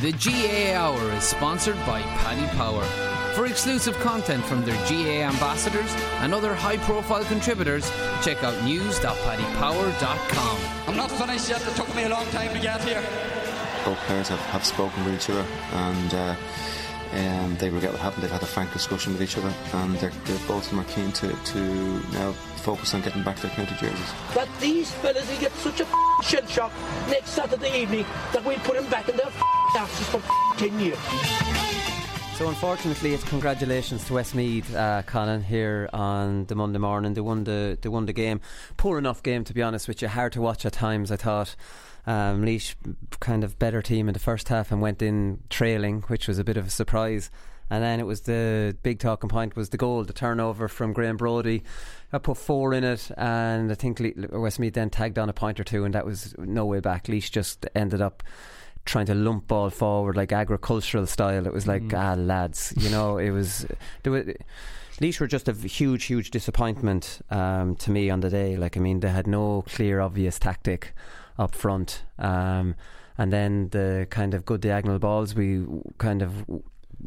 The GAA Hour is sponsored by Paddy Power. For exclusive content from their GAA ambassadors and other high profile contributors, check out news.paddypower.com. I'm not finished yet. It took me a long time to get here. both players have, have spoken with each other and uh, um, they regret what happened. They've had a frank discussion with each other and they're, they're both of them are keen to, to now focus on getting back their county jerseys. that these fellas will get such a shell shock next Saturday evening that we'll put them back in their asses for 10 years. So unfortunately, it's congratulations to Westmeath, uh, Colin, here on the Monday morning. They won the they won the game. Poor enough game, to be honest with you. Hard to watch at times. I thought. Um, Laois kind of better team in the first half and went in trailing, which was a bit of a surprise. And then it was the big talking point was the goal, the turnover from Graham Brody. I put four in it, and I think Le- Westmeath then tagged on a point or two, and that was no way back. Laois just ended up trying to lump ball forward like agricultural style. It was like, ah, lads, you know, it was. There was Laois were just a huge, huge disappointment um, to me on the day. Like, I mean, they had no clear, obvious tactic up front. Um, and then the kind of good diagonal balls we kind of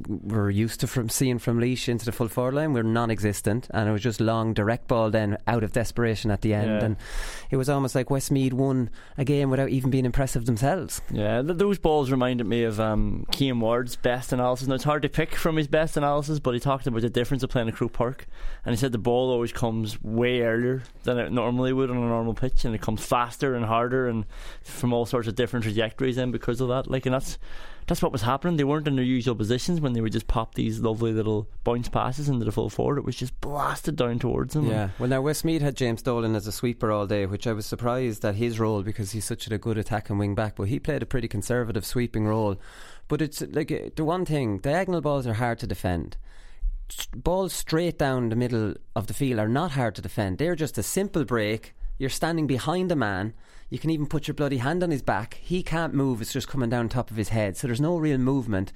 were used to from seeing from Laois into the full forward line were non-existent, and it was just long direct ball then out of desperation at the end, Yeah. and it was almost like Westmeath won a game without even being impressive themselves. Yeah, th- those balls reminded me of um, Keane Ward's best analysis. Now, it's hard to pick from his best analysis, but he talked about the difference of playing at Croke Park. And he said the ball always comes way earlier than it normally would on a normal pitch, and it comes faster and harder and from all sorts of different trajectories then because of that. Like, and that's. That's what was happening. They weren't in their usual positions when they would just pop these lovely little bounce passes into the full forward. It was just blasted down towards them. Yeah, well, now Westmeath had James Dolan as a sweeper all day, which I was surprised at his role because he's such a good attacking wing back, but he played a pretty conservative sweeping role. But it's like uh, the one thing diagonal balls are hard to defend. Balls straight down the middle of the field are not hard to defend. They're just a simple break. You're standing behind a man. You can even put your bloody hand on his back. He can't move. It's just coming down top of his head. So there's no real movement.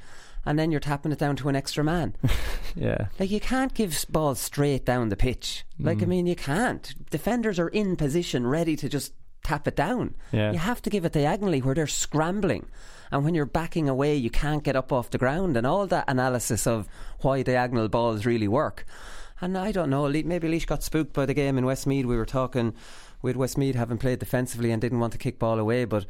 And then you're tapping it down to an extra man. Yeah. Like you can't give balls straight down the pitch. Like I Mm. mean, you can't. Defenders are in position, ready to just tap it down. Yeah. You have to give it diagonally where they're scrambling, and when you're backing away, you can't get up off the ground. And all that analysis of why diagonal balls really work. And I don't know. Maybe Laois got spooked by the game in Westmeath. We were talking with Westmeath having played defensively and didn't want to kick ball away, but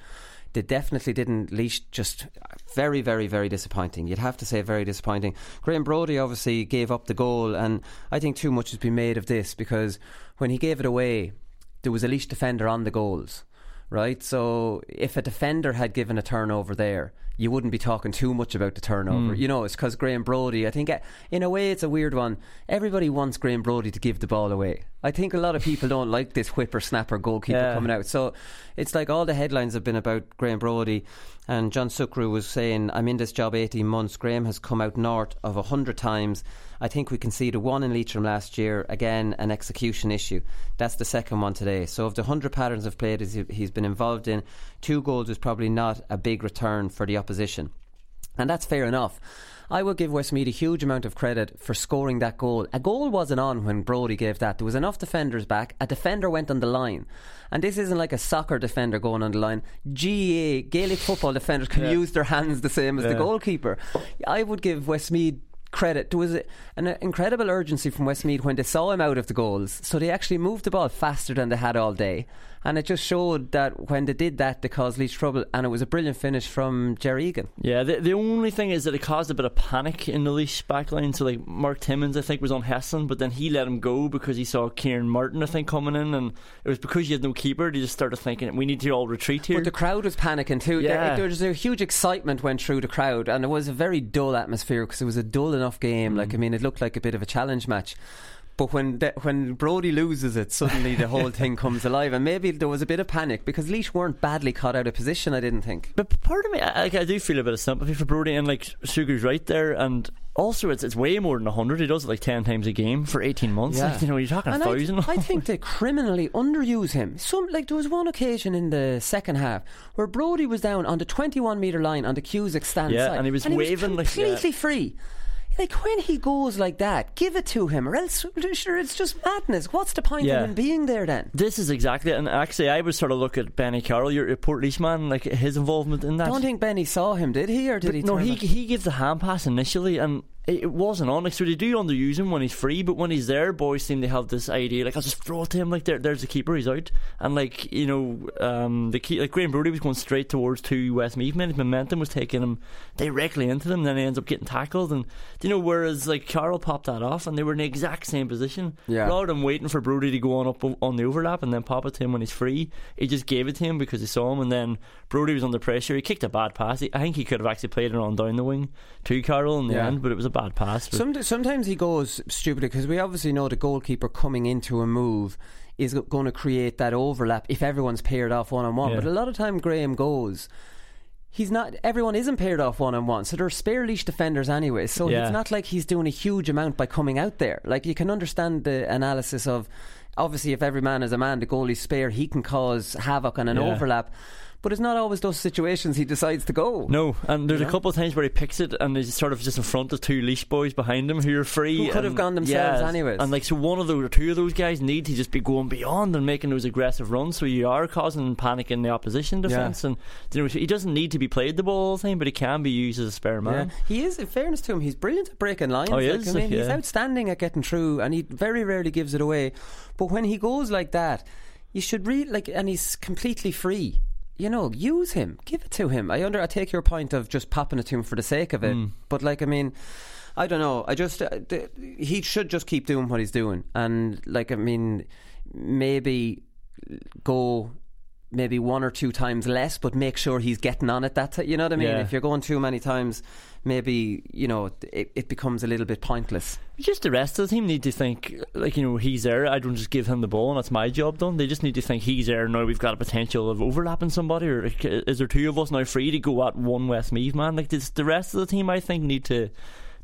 they definitely didn't. Laois just very, very, very disappointing. You'd have to say very disappointing. Graham Brody obviously gave up the goal, and I think too much has been made of this because when he gave it away, there was a Laois defender on the goals. Right, so if a defender had given a turnover there, you wouldn't be talking too much about the turnover. Mm. You know, it's because Graham Brody, I think, uh, in a way, it's a weird one. Everybody wants Graham Brody to give the ball away. I think a lot of people don't like this whippersnapper goalkeeper Yeah. coming out. So it's like all the headlines have been about Graham Brody. And John Sugrue was saying, I'm in this job 18 months. Graham has come out north of 100 times. I think we conceded one in Leitrim last year. Again, an execution issue. That's the second one today. So of the 100 patterns of play that he's been involved in, two goals is probably not a big return for the opposition. And that's fair enough. I will give Westmeath a huge amount of credit for scoring that goal. A goal wasn't on when Brody gave that. There was enough defenders back. A defender went on the line. And this isn't like a soccer defender going on the line. GAA, Gaelic football defenders can Yeah. use their hands the same as the goalkeeper. I would give Westmeath credit. There was an incredible urgency from Westmeath when they saw him out of the goals. So they actually moved the ball faster than they had all day. And it just showed that when they did that, they caused Laois trouble. And it was a brilliant finish from Jerry Egan. Yeah, the, the only thing is that it caused a bit of panic in the Laois backline. So, like, Mark Timmins, I think, was on Heslin, but then he let him go because he saw Kieran Martin, I think, coming in. And it was because you had no keeper, they just started thinking, we need to all retreat here. But the crowd was panicking too. Yeah. There, there was a huge excitement went through the crowd, and it was a very dull atmosphere because it was a dull enough game. Mm. Like I mean, it looked like a bit of a challenge match. But when the, when Brody loses it, suddenly the whole thing comes alive, and maybe there was a bit of panic because Laois weren't badly caught out of position. I didn't think. But part of me, I, I do feel a bit of sympathy for Brody, and like Sugrue's right there, and also it's it's way more than hundred. He does it like ten times a game for eighteen months. Like, you know, you're talking and a I, thousand. I think they criminally underuse him. Some like there was one occasion in the second half where Brody was down on the 21 meter line on the Cusack stand Yeah, side, and he was waving like- completely yeah. free. Like when he goes like that, give it to him, or else sure it's just madness. What's the point Yeah. of him being there then? This is exactly it. And actually, I would sort of look at Benny Carroll, your, Port man, like his involvement in that. I don't think Benny saw him, did he, or did But he? no, he back? he gives the hand pass initially, and it, wasn't on. Like, so they do underuse him when he's free, but when he's there, boys seem to have this idea, like I'll just throw it to him. Like there, there's the keeper, he's out, and like you know, um, the key, like Graham Brody was going straight towards two Westmeath men. His momentum was taking him directly into them. Then he ends up getting tackled, and you know, whereas like Carroll popped that off, and they were in the exact same position. Yeah. Rather than waiting for Brody to go on up on the overlap and then pop it to him when he's free, he just gave it to him because he saw him, and then Brody was under pressure. He kicked a bad pass. He, I think he could have actually played it on down the wing to Carroll in the Yeah. end, but it was a bad pass. Some, sometimes he goes stupidly because we obviously know the goalkeeper coming into a move is going to create that overlap if everyone's paired off one on one. But a lot of time Graham goes. He's not. Everyone isn't paired off one on one, so they're spare Laois defenders anyway. So Yeah. it's not like he's doing a huge amount by coming out there. Like you can understand the analysis of, obviously, if every man is a man, the goalie's spare, he can cause havoc on an Yeah. overlap. But it's not always those situations he decides to go. No, and there's You a couple of times where he picks it and he's sort of just in front of two Laois boys behind him who are free. Who could have gone themselves yeah, anyways. And like, so one of those or two of those guys need to just be going beyond and making those aggressive runs. So you are causing panic in the opposition defence. And you know, he doesn't need to be played the ball all the time, but he can be used as a spare man. Yeah, he is. In fairness to him, he's brilliant at breaking lines. Oh, he like, is, I mean, he's outstanding at getting through, and he very rarely gives it away. But when he goes like that, you should read like, and he's completely free. You know, use him, give it to him. I under, I take your point of just popping it to him for the sake of it. Mm. But like, I mean. I don't know. I just uh, th- he should just keep doing what he's doing, and like I mean, maybe go maybe one or two times less, but make sure he's getting on it. That ti- you know what I mean. Yeah. If you're going too many times, maybe you know it, it becomes a little bit pointless. Just the rest of the team need to think, like, you know, he's there. I don't just give him the ball and that's my job done. They just need to think he's there. Now we've got a potential of overlapping somebody, or is there two of us now free to go at one Westmeath man? Like, this, the rest of the team, I think, need to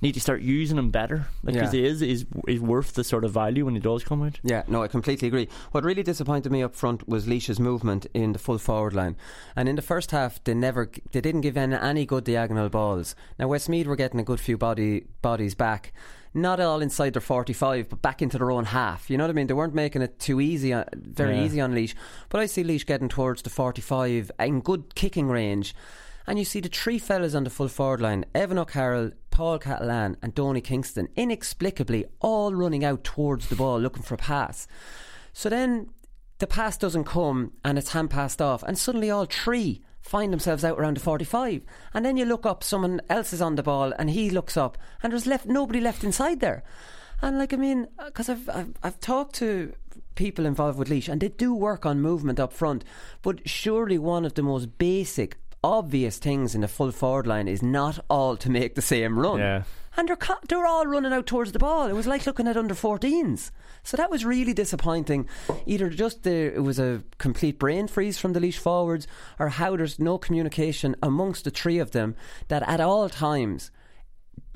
need to start using him better. Because Yeah. he is, is is worth the sort of value when he does come out. Yeah, no, I completely agree. What really disappointed me up front was Laois's movement in the full forward line, and in the first half they never they didn't give any, any good diagonal balls. Now Westmeath were getting a good few body bodies back. Not all inside their 45, but back into their own half. You know what I mean? They weren't making it too easy, uh, very Yeah. easy on Laois. But I see Laois getting towards the 45 in good kicking range. And you see the three fellas on the full forward line Evan O'Carroll, Paul Catalan, and Donny Kingston inexplicably all running out towards the ball looking for a pass. So then the pass doesn't come and it's hand passed off, and suddenly all three find themselves out around the 45. And then you look up, someone else is on the ball, and he looks up, and there's left nobody left inside there. And like, I mean, because I've, I've, I've talked to people involved with Laois, and they do work on movement up front, but surely one of the most basic obvious things in the full forward line is not all to make the same run. Yeah. And they're, co- they're all running out towards the ball. It was like looking at under 14s. So that was really disappointing. Either just the, it was a complete brain freeze from the Laois forwards, or how there's no communication amongst the three of them that at all times,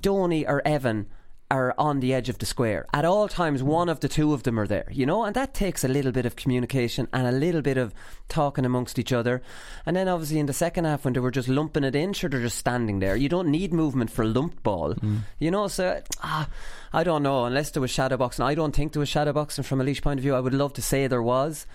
Donny or Evan are on the edge of the square. At all times, one of the two of them are there, you know, and that takes a little bit of communication and a little bit of talking amongst each other. And then, obviously, in the second half, when they were just lumping it in, sure, they're just standing there. You don't need movement for a lumped ball, you know. So, ah, I don't know, unless there was shadow boxing. I don't think there was shadow boxing from a Laois point of view. I would love to say there was,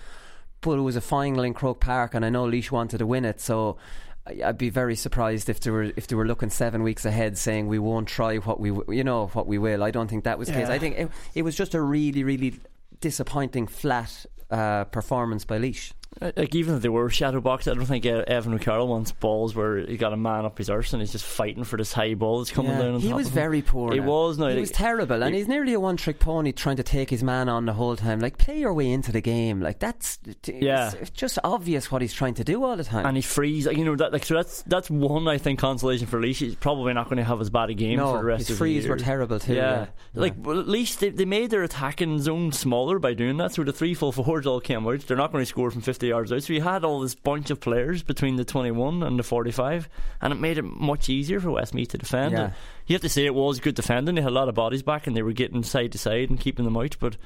but it was a final in Croke Park, and I know Laois wanted to win it, so. I'd be very surprised if they were if they were looking seven weeks ahead, saying we won't try what we w- you know what we will. I don't think that was the case. I think it, it was just a really really disappointing flat uh, performance by Laois. Uh, Like even if they were shadow boxed, I don't think uh, Evan O'Carroll wants balls where he got a man up his arse and he's just fighting for this high ball that's coming Yeah, down. On he was very poor. He now. was. No, he like- was terrible, and he- he's nearly a one-trick pony trying to take his man on the whole time. Like play your way into the game. Like that's it's, Yeah. it's just obvious what he's trying to do all the time. and he frees. You know that. Like so, that's that's one I think consolation for Laois. He's probably not going to have as bad a game no, for the rest his of frees the year. were terrible too. Yeah, Yeah, like well, at least they, they made their attacking zone smaller by doing that. So the three full forwards all came out. They're not going to score from 50 yards out. So you had all this bunch of players between the 21 and the 45, and it made it much easier for Westmeath to defend. Yeah. You have to say it was good defending. They had a lot of bodies back, and they were getting side to side and keeping them out. But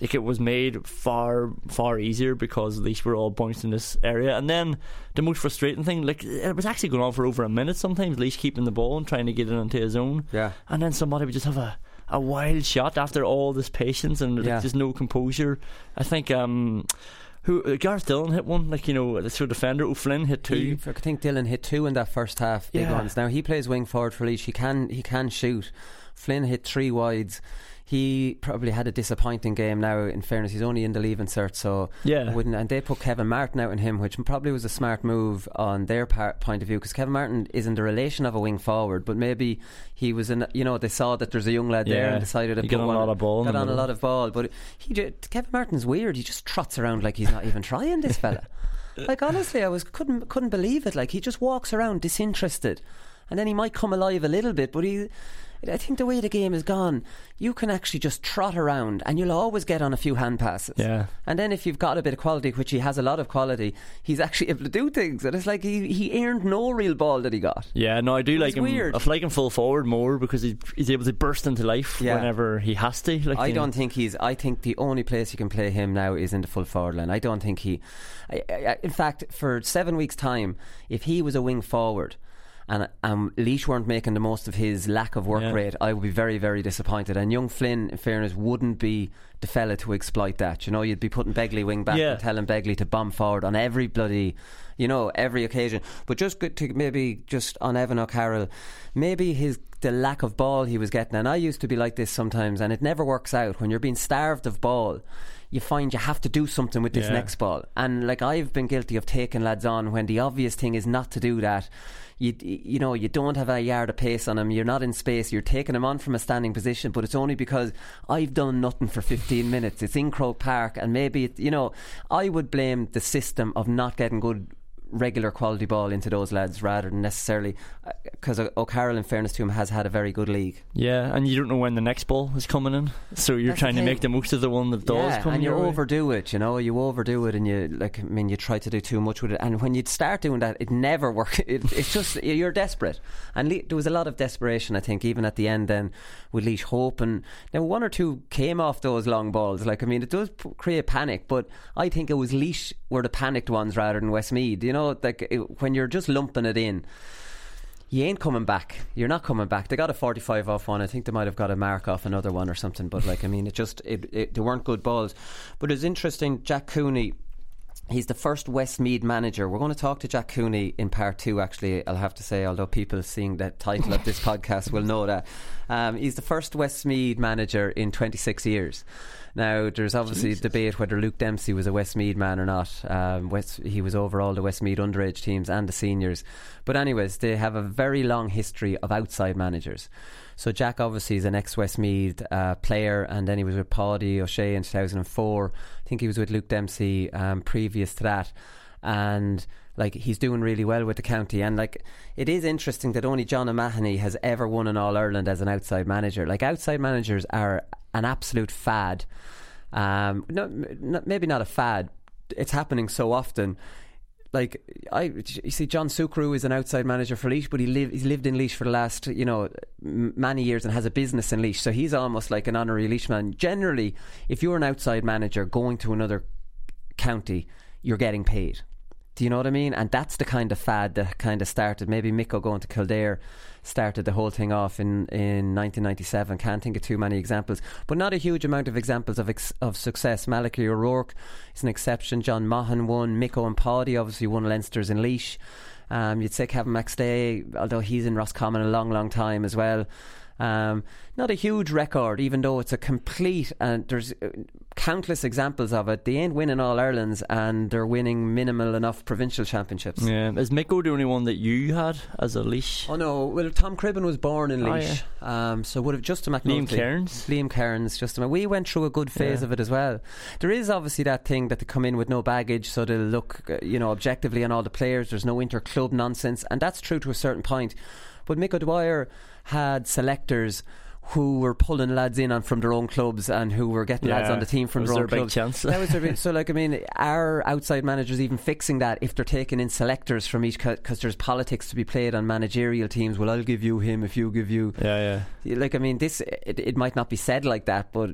like it was made far far easier because at least we're all bounced in this area. And then the most frustrating thing, like it was actually going on for over a minute sometimes. At least keeping the ball and trying to get it into his zone. Yeah. And then somebody would just have a, a wild shot after all this patience and like, just no composure. I think um, who uh, Gareth Dillon hit one, like you know, of defender. O'Flynn hit two. He, I think Dillon hit two in that first half. Big Yeah. ones. Now he plays wing forward for Laois. He can he can shoot. Flynn hit three wides. He probably had a disappointing game. Now, in fairness, he's only in the leave insert, so Yeah. Wouldn't. And they put Kevin Martin out in him, which probably was a smart move on their part, point of view, because Kevin Martin is in the relation of a wing forward, but maybe he was in. You know, they saw that there's a young lad there and decided to He put on a lot of ball Got on a lot of ball, but he Kevin Martin's weird. He just trots around like he's not even trying. This fella. Like honestly, I was couldn't couldn't believe it. Like he just walks around disinterested, and then he might come alive a little bit, but he. I think the way the game is gone, you can actually just trot around, and you'll always get on a few hand passes. Yeah. And then if you've got a bit of quality, which he has a lot of quality, he's actually able to do things. And it's like he, he earned no real ball that he got. Yeah, no, I do like him. weird. I like him full forward more because he's, he's able to burst into life Yeah. whenever he has to. Like I don't think he's. I think the only place you can play him now is in the full forward line. I don't think he. I, I, in fact, for seven weeks' time, if he was a wing forward. And um, Laois weren't making the most of his lack of work Yeah. rate. I would be very, very disappointed. And young Flynn, in fairness, wouldn't be the fella to exploit that. You know, you'd be putting Begley wing back Yeah. and telling Begley to bomb forward on every bloody, you know, every occasion. But just good to maybe just on Evan O'Carroll, maybe his the lack of ball he was getting. And I used to be like this sometimes, and it never works out when you're being starved of ball. You find you have to do something with this Yeah. next ball, and like I've been guilty of taking lads on when the obvious thing is not to do that. You you know you don't have a yard of pace on him. You're not in space. You're taking him on from a standing position, but it's only because I've done nothing for 15 minutes. It's in Croke Park, and maybe it, you know I would blame the system of not getting good regular quality ball into those lads rather than necessarily uh, because O'Carroll, in fairness to him, has had a very good league. Yeah, and you don't know when the next ball is coming in, so you're That's trying to make the most of the one that does yeah, come and you your way. overdo it. You know, you overdo it, and you like. I mean, you try to do too much with it, and when you start doing that, it never works. It, it's just you're desperate, and Le- there was a lot of desperation. I think even at the end, then with Laois Hope, and now one or two came off those long balls. Like I mean, it does create panic, but I think it was Laois were the panicked ones rather than Westmeath. You know, like it, when you're just lumping it in you ain't coming back. You're not coming back. They got a 45 off one. I think they might have got a mark off another one or something. But like, I mean, it just it, it, they weren't good balls. But it's interesting. Jack Cooney. He's the first Westmeath manager. We're going to talk to Jack Cooney in part two, actually, I'll have to say, although people seeing the title of this podcast will know that. Um, he's the first Westmeath manager in 26 years. Now, there's obviously debate whether Luke Dempsey was a Westmeath man or not. Um, West, he was over all the Westmeath underage teams and the seniors. But, anyways, they have a very long history of outside managers. So, Jack obviously is an ex Westmeath uh, player, and then he was with Páidí Ó Sé in 2004. Think he was with Luke Dempsey um, previous to that. And Like he's doing really well with the county, and like it is interesting that only John O'Mahony has ever won an All Ireland as an outside manager. Like outside managers are an absolute fad. Um, no, no, maybe not a fad. It's happening so often. Like I, you see, John Sugrue is an outside manager for Laois, but he live, he's lived in Laois for the last you know many years and has a business in Laois, so he's almost like an honorary Laois man. Generally, if you're an outside manager going to another county, you're getting paid. Do you know what I mean? And that's the kind of fad that kind of started. Maybe Micko going to Kildare started the whole thing off in, in 1997. Can't think of too many examples, but not a huge amount of examples of ex- of success. Malachy O'Rourke is an exception. John Maughan won. Micko and Paddy obviously won Leinster's in Laois. Um, you'd say Kevin McStay, although he's in Roscommon a long, long time as well. Um, not a huge record, even though it's a complete and there's uh, countless examples of it. They ain't winning all Irelands and they're winning minimal enough provincial championships. Yeah, is Micko the only one that you had as a Laois? Oh no, well Tom Cribbin was born in Oh, Laois, um, so would have Justin McNulty, Liam Kearns? Liam Kearns, Justin. We went through a good phase Yeah. of it as well. There is obviously that thing that they come in with no baggage, so they'll look, uh, you know, objectively on all the players. There's no inter-club nonsense, and that's true to a certain point. But Mick O'Dwyer had selectors who were pulling lads in on from their own clubs and who were getting lads on the team from was their own clubs. chance. That was their big, so like I mean, are outside managers even fixing that if they're taking in selectors from each because there's politics to be played on managerial teams? Well, I'll give you him if you give you. Yeah, yeah. Like I mean, this it, it might not be said like that, but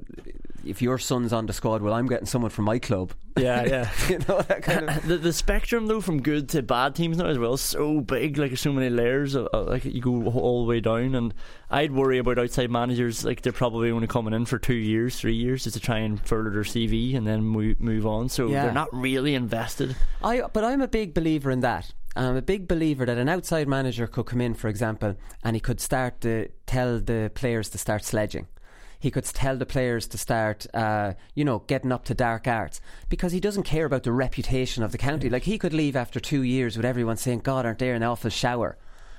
if your son's on the squad, well, I'm getting someone from my club. Yeah, yeah. you know that kind of. Uh, uh, the, the spectrum though from good to bad teams now as well is so big like there's so many layers of, of- like you go all the way down and I'd worry about outside managers like they're probably only coming in for two years three years just to try and further their CV and then move, move on so Yeah. they're not really invested I but I'm a big believer in that. I'm a big believer that an outside manager could come in, for example, and he could start to tell the players to start sledging. He could tell the players to start, uh, you know, getting up to dark arts because he doesn't care about the reputation of the county. Like he could leave after two years with everyone saying, "God, aren't they an awful shower?"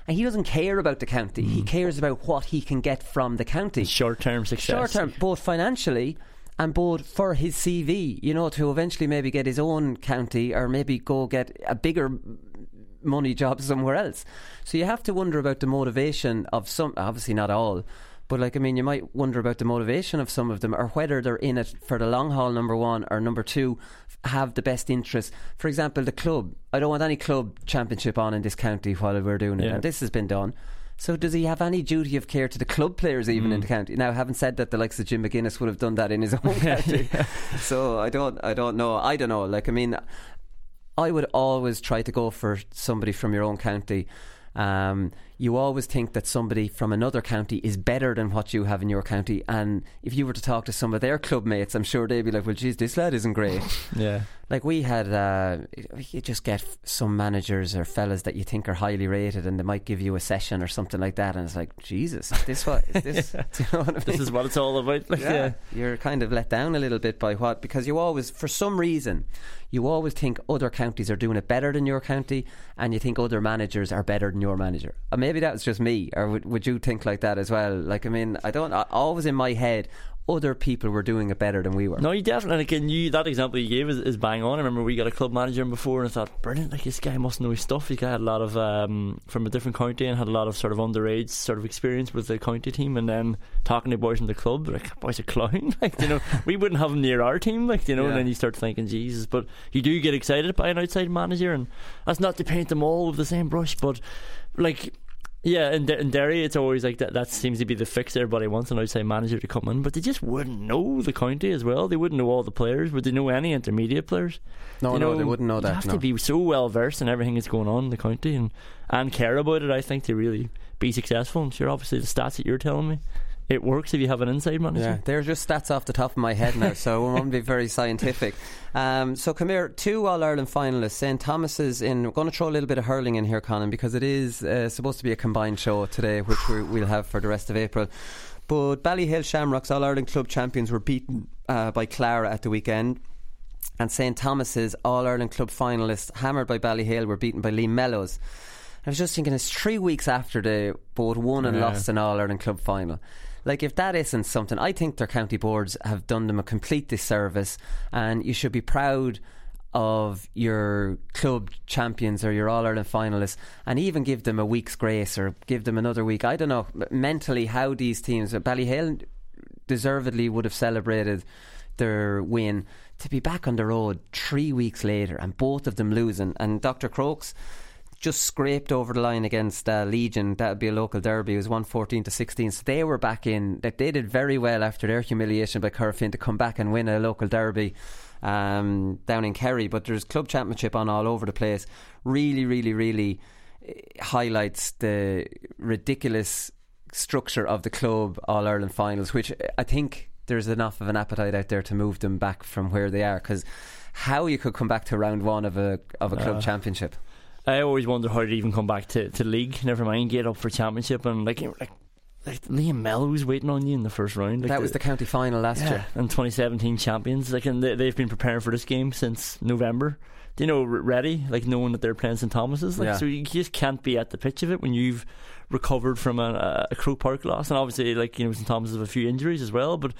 And he doesn't care about the county. He cares about what he can get from the county. short term success Short term, both financially and both for his CV, you know, to eventually maybe get his own county or maybe go get a bigger money job somewhere else. So you have to wonder about the motivation of some, obviously not all, but like, I mean, you might wonder about the motivation of some of them or whether they're in it for the long haul, number one, or number two, have the best interest. For example, the club. I don't want any club championship on in this county while we're doing it. Yeah. And this has been done. So does he have any duty of care to the club players even in the county? Now, having said that, the likes of Jim McGuinness would have done that in his own county. So I don't, I don't know. I don't know. Like, I mean, I would always try to go for somebody from your own county. Um, you always think that somebody from another county is better than what you have in your county, and if you were to talk to some of their club mates, I'm sure they'd be like, "Well, geez, this lad isn't great." yeah Like we had, uh, you just get some managers or fellas that you think are highly rated, and they might give you a session or something like that, and it's like, Jesus, is this what is this? Do you know what I mean? this is what it's all about like yeah. yeah. you're kind of let down a little bit by what because you always, for some reason, you always think other counties are doing it better than your county, and you think other managers are better than your manager. Or maybe that was just me, or would, would you think like that as well? Like, I mean, I don't. I, always in my head, other people were doing it better than we were. No, you definitely. And again, you that example you gave is, is bang on. I remember we got a club manager in before, and I thought, brilliant! Like this guy must know his stuff. He had a lot of um, from a different county and had a lot of sort of underage sort of experience with the county team. And then talking to boys in the club, like "That boy's a clown. like you know, we wouldn't have him near our team. Like you know, Yeah. and then you start thinking, Jesus. But you do get excited by an outside manager, and that's not to paint them all with the same brush, but like. Yeah, in, in Derry, it's always like that. That seems to be the fix. Everybody wants an outside manager to come in, but they just wouldn't know the county as well. They wouldn't know all the players. Would they know any intermediate players? No, You no, they wouldn't know that. you have no. to be so well versed in everything that's going on in the county and and care about it. I think to really be successful. And sure, obviously the stats that you're telling me, it works if you have an inside manager. Yeah, they're just stats off the top of my head now, so I won't be very scientific. Um, so come here, two All Ireland finalists. St Thomas's in. We're going to throw a little bit of hurling in here, Conan, because it is uh, supposed to be a combined show today, which we we'll have for the rest of April. But Ballyhale Shamrocks All Ireland club champions were beaten uh, by Clara at the weekend. And St Thomas's All Ireland club finalists, hammered by Ballyhale, were beaten by Liam Mellows. I was just thinking, it's three weeks after they both won and Yeah. lost an All Ireland club final. Like, if that isn't something, I think their county boards have done them a complete disservice, and you should be proud of your club champions or your All Ireland finalists and even give them a week's grace or give them another week. I don't know mentally how these teams, Ballyhale deservedly would have celebrated their win to be back on the road three weeks later and both of them losing. And Dr. Crokes just scraped over the line against uh, Legion. That would be a local derby. It was 114 to 16. So they were back in. That they did very well after their humiliation by Corofin to come back and win a local derby um, down in Kerry. But there's club championship on all over the place. Really, really, really eh, highlights the ridiculous structure of the club All Ireland finals, which I think there's enough of an appetite out there to move them back from where they are because how you could come back to round one of a of a club uh, championship. I always wonder how to even come back to, to league. Never mind get up for championship and like like like Liam Mellows waiting on you in the first round. Like that the, was the county final last yeah, year, and 2017 champions. Like, and they, they've been preparing for this game since November. Do you know ready? Like knowing that they're playing St Thomas's. Like, yeah. so you just can't be at the pitch of it when you've recovered from a, a Croke Park loss, and obviously, like you know, St Thomas's have a few injuries as well, but.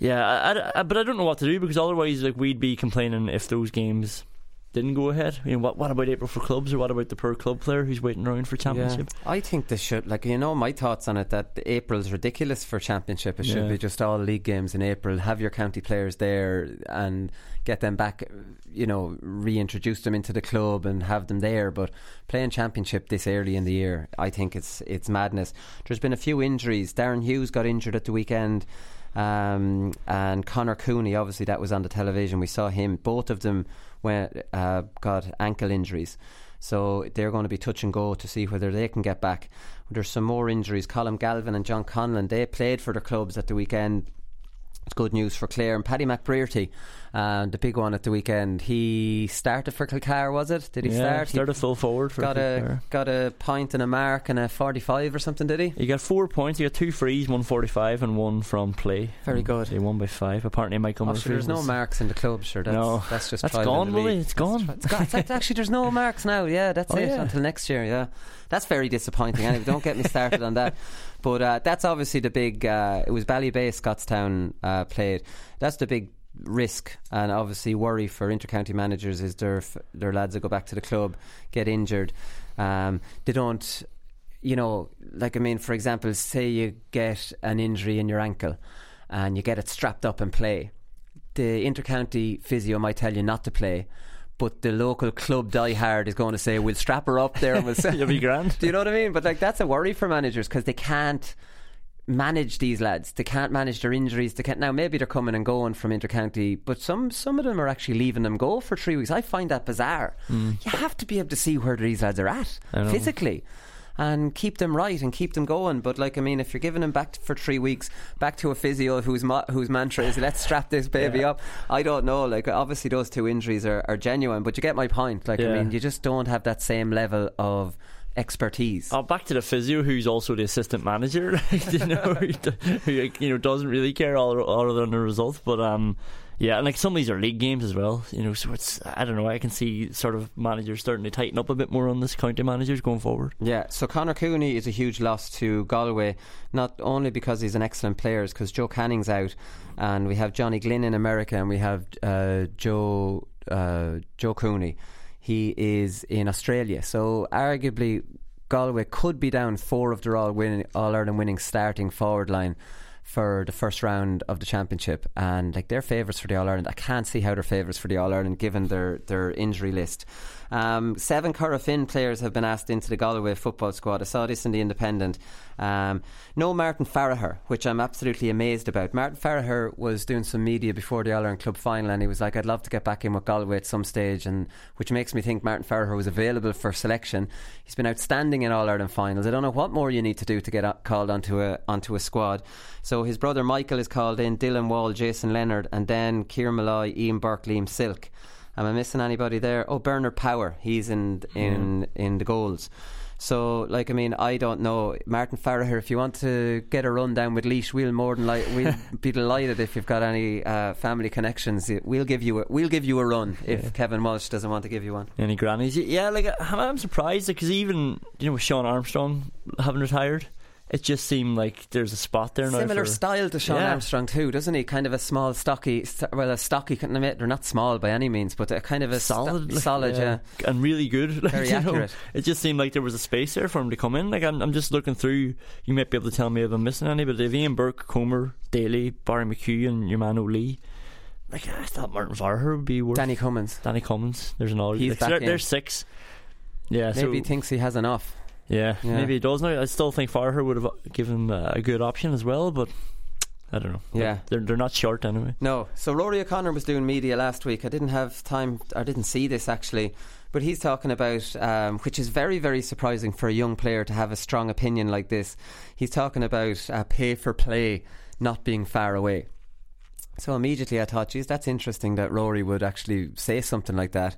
Yeah, I, I, but I don't know what to do because otherwise, like we'd be complaining if those games didn't go ahead. You know, what what about April for clubs, or what about the per club player who's waiting around for championship? Yeah. I think they should. Like you know, my thoughts on it that April's ridiculous for championship. It should be just all league games in April. Have your county players there and get them back. You know, reintroduce them into the club and have them there. But playing championship this early in the year, I think it's it's madness. There's been a few injuries. Darren Hughes got injured at the weekend. Um, and Connor Cooney, obviously, that was on the television. We saw him. Both of them went, uh, got ankle injuries. So they're going to be touch and go to see whether they can get back. There's some more injuries. Colin Galvin and John Conlon, they played for their clubs at the weekend. It's good news for Clare and Paddy McBrearty uh, the big one at the weekend. He started for Kilcar, was it? Did he yeah, start? Started full forward for got a got a point and a mark and a forty-five or something. Did he? He got four points. He got two frees, one forty-five and one from play. Very good. He won by five. Apparently, Michael. Oh, sure, there's no marks in the club. Sure, that's, no, that's just that's gone, Willie. It's gone. It's gone. It's actually, there's no marks now. Yeah, that's oh, it yeah. until next year. Yeah, that's very disappointing. Anyway, don't get me started on that. But uh, that's obviously the big. Uh, it was Ballybay, Scottstown uh, played. That's the big risk and obviously worry for intercounty managers is their their lads that go back to the club get injured. Um, they don't, you know, like I mean, for example, say you get an injury in your ankle and you get it strapped up and play. The intercounty physio might tell you not to play, but the local club diehard is going to say, "We'll strap her up there." And we'll You'll be grand. Do you know what I mean? But like that's a worry for managers because they can't manage these lads. They can't manage their injuries. They can't now. Maybe they're coming and going from intercounty, but some some of them are actually leaving them go for three weeks. I find that bizarre. Mm. You have to be able to see where these lads are at physically. And keep them right and keep them going. But like I mean, if you're giving them back for three weeks, back to a physio whose ma- whose mantra is "Let's strap this baby yeah. up." I don't know. Like obviously those two injuries are, are genuine, but you get my point. Like yeah. I mean, you just don't have that same level of expertise. Oh, back to the physio, who's also the assistant manager, you know, who, you know doesn't really care all, all than the results, but um. Yeah, and like some of these are league games as well, you know. So it's I don't know. I can see sort of managers starting to tighten up a bit more on this county managers going forward. Yeah. So Connor Cooney is a huge loss to Galway, not only because he's an excellent player, because Joe Canning's out, and we have Johnny Glynn in America, and we have uh, Joe uh, Joe Cooney he is in Australia. So arguably, Galway could be down four of their all all Ireland winning starting forward line for the first round of the championship, and like they're favourites for the All Ireland. I can't see how they're favourites for the All Ireland given their their injury list. Um, seven Corofin players have been asked into the Galway football squad. I saw this in the Independent. Um, no Martin Farragher, which I'm absolutely amazed about. Martin Farragher was doing some media before the All Ireland Club final, and he was like, "I'd love to get back in with Galway at some stage," and which makes me think Martin Farragher was available for selection. He's been outstanding in All Ireland finals. I don't know what more you need to do to get called onto a onto a squad. So his brother Michael is called in, Dylan Wall, Jason Leonard, and then Kieran Malloy, Ian Burke, Liam Silk. Am I missing anybody there? Oh, Bernard Power. He's in in in the goals. So, like, I mean, I don't know. Martin Farragher, if you want to get a run down with Laois, we'll more than like we'll be delighted if you've got any uh, family connections. We'll give you a, we'll give you a run if yeah. Kevin Walsh doesn't want to give you one. Any grannies? Yeah, like I'm surprised because even you know with Sean Armstrong having retired, it just seemed like there's a spot there now. Similar for, style to Sean Yeah. Armstrong too, doesn't he? Kind of a small, stocky. Well, a stocky. couldn't admit They're not small by any means, but a kind of a solid, like, solid. Yeah. and really good. Like, Very you know, accurate. it just seemed like there was a space there for him to come in. Like I'm, I'm just looking through. You might be able to tell me if I'm missing any, but if Ian Burke, Comer, Daly, Barry McHugh, and your man O'Lee. Like I thought Martin Farragher would be worth. Danny Cummins. Danny Cummins. There's another. He's like, back there- in. There's six. Yeah, Maybe so, he thinks he has enough. Yeah, Yeah. maybe he does now. I still think Farragher would have given him a good option as well, but I don't know. Yeah. they're they're not short anyway. No. So Rory O'Connor was doing media last week. I didn't have time, I didn't see this actually, but he's talking about, um, which is very, very surprising for a young player to have a strong opinion like this. He's talking about uh, pay for play not being far away. So immediately I thought, geez, that's interesting that Rory would actually say something like that.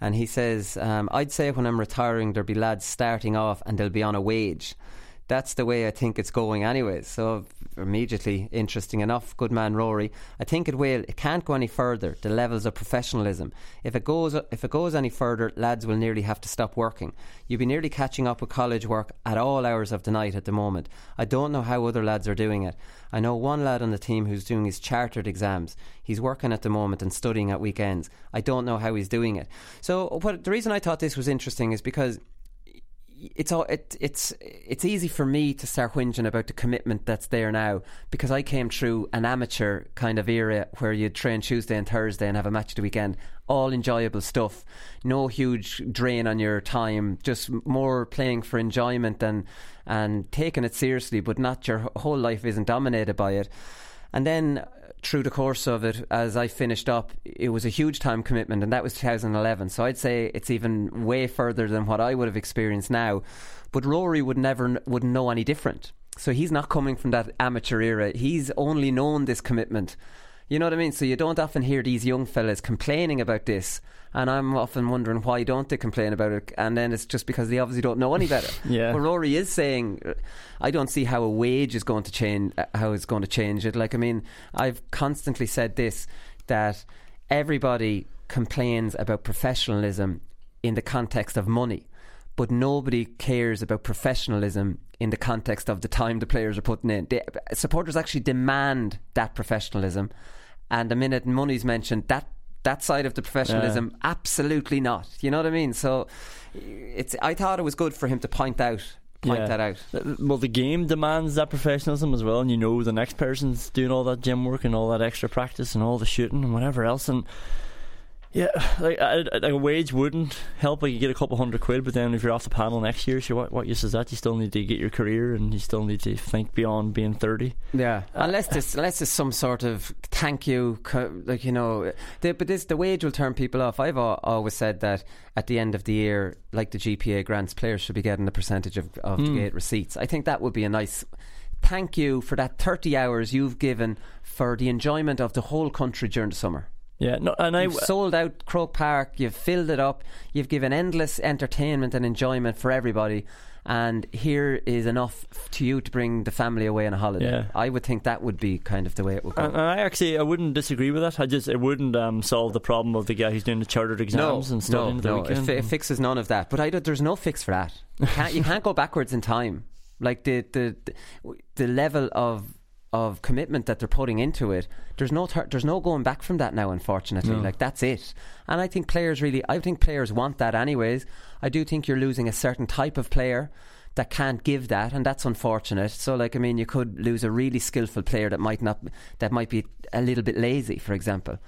And he says, um, I'd say when I'm retiring, there'll be lads starting off and they'll be on a wage. That's the way I think it's going, anyway. So immediately, interesting enough. Good man, Rory. I think it will. It can't go any further. The levels of professionalism. If it goes, if it goes any further, lads will nearly have to stop working. You'll be nearly catching up with college work at all hours of the night at the moment. I don't know how other lads are doing it. I know one lad on the team who's doing his chartered exams. He's working at the moment and studying at weekends. I don't know how he's doing it. So, what the reason I thought this was interesting is because it's all it, it's it's easy for me to start whinging about the commitment that's there now because I came through an amateur kind of era where you'd train Tuesday and Thursday and have a match the weekend. All enjoyable stuff, no huge drain on your time, just more playing for enjoyment and and taking it seriously, but not your whole life isn't dominated by it. And then through the course of it, as I finished up, it was a huge time commitment, and that was 2011. So I'd say it's even way further than what I would have experienced now. But Rory would never wouldn't know any different. So he's not coming from that amateur era. He's only known this commitment. You know what I mean? So you don't often hear these young fellas complaining about this. And I'm often wondering why don't they complain about it? And then it's just because they obviously don't know any better. Yeah. But Rory is saying, uh, I don't see how a wage is going to change. uh, How it's going to change it. Like I mean, I've constantly said this that everybody complains about professionalism in the context of money, but nobody cares about professionalism in the context of the time the players are putting in. The, supporters actually demand that professionalism, and the minute money's mentioned, that that side of the professionalism, absolutely not. You know what I mean? So, it's. I thought it was good for him to point out point Yeah. that out. Uh, Well, the game demands that professionalism as well, and you know the next person's doing all that gym work and all that extra practice and all the shooting and whatever else. And yeah, like a, a wage wouldn't help. Like you get a couple hundred quid, but then if you're off the panel next year, sure, what, what use is that? You still need to get your career, and you still need to think beyond being thirty. Yeah, unless there's unless there's some sort of thank you, like you know, the, but this the wage will turn people off. I've al- always said that at the end of the year, like the GPA grants, players should be getting a percentage of, of the Hmm. gate receipts. I think that would be a nice thank you for that thirty hours you've given for the enjoyment of the whole country during the summer. Yeah, no, and I You've sold out Croke Park, you've filled it up, you've given endless entertainment and enjoyment for everybody, and here is enough to you to bring the family away on a holiday. Yeah. I would think that would be kind of the way it would go. And, and I actually I wouldn't disagree with that. I just it wouldn't um, solve the problem of the guy who's doing the chartered exams and studying no, the no. It, weekend. fi- it fixes none of that. But I there's no fix for that. You can't, you can't go backwards in time. Like the the, the level of of commitment that they're putting into it. There's no tur there's no going back from that now. Unfortunately, No. like that's it. And I think players really, I think players want that anyways. I do think you're losing a certain type of player. That can't give that, and that's unfortunate. So, like, I mean, you could lose a really skillful player that might not, that might be a little bit lazy, for example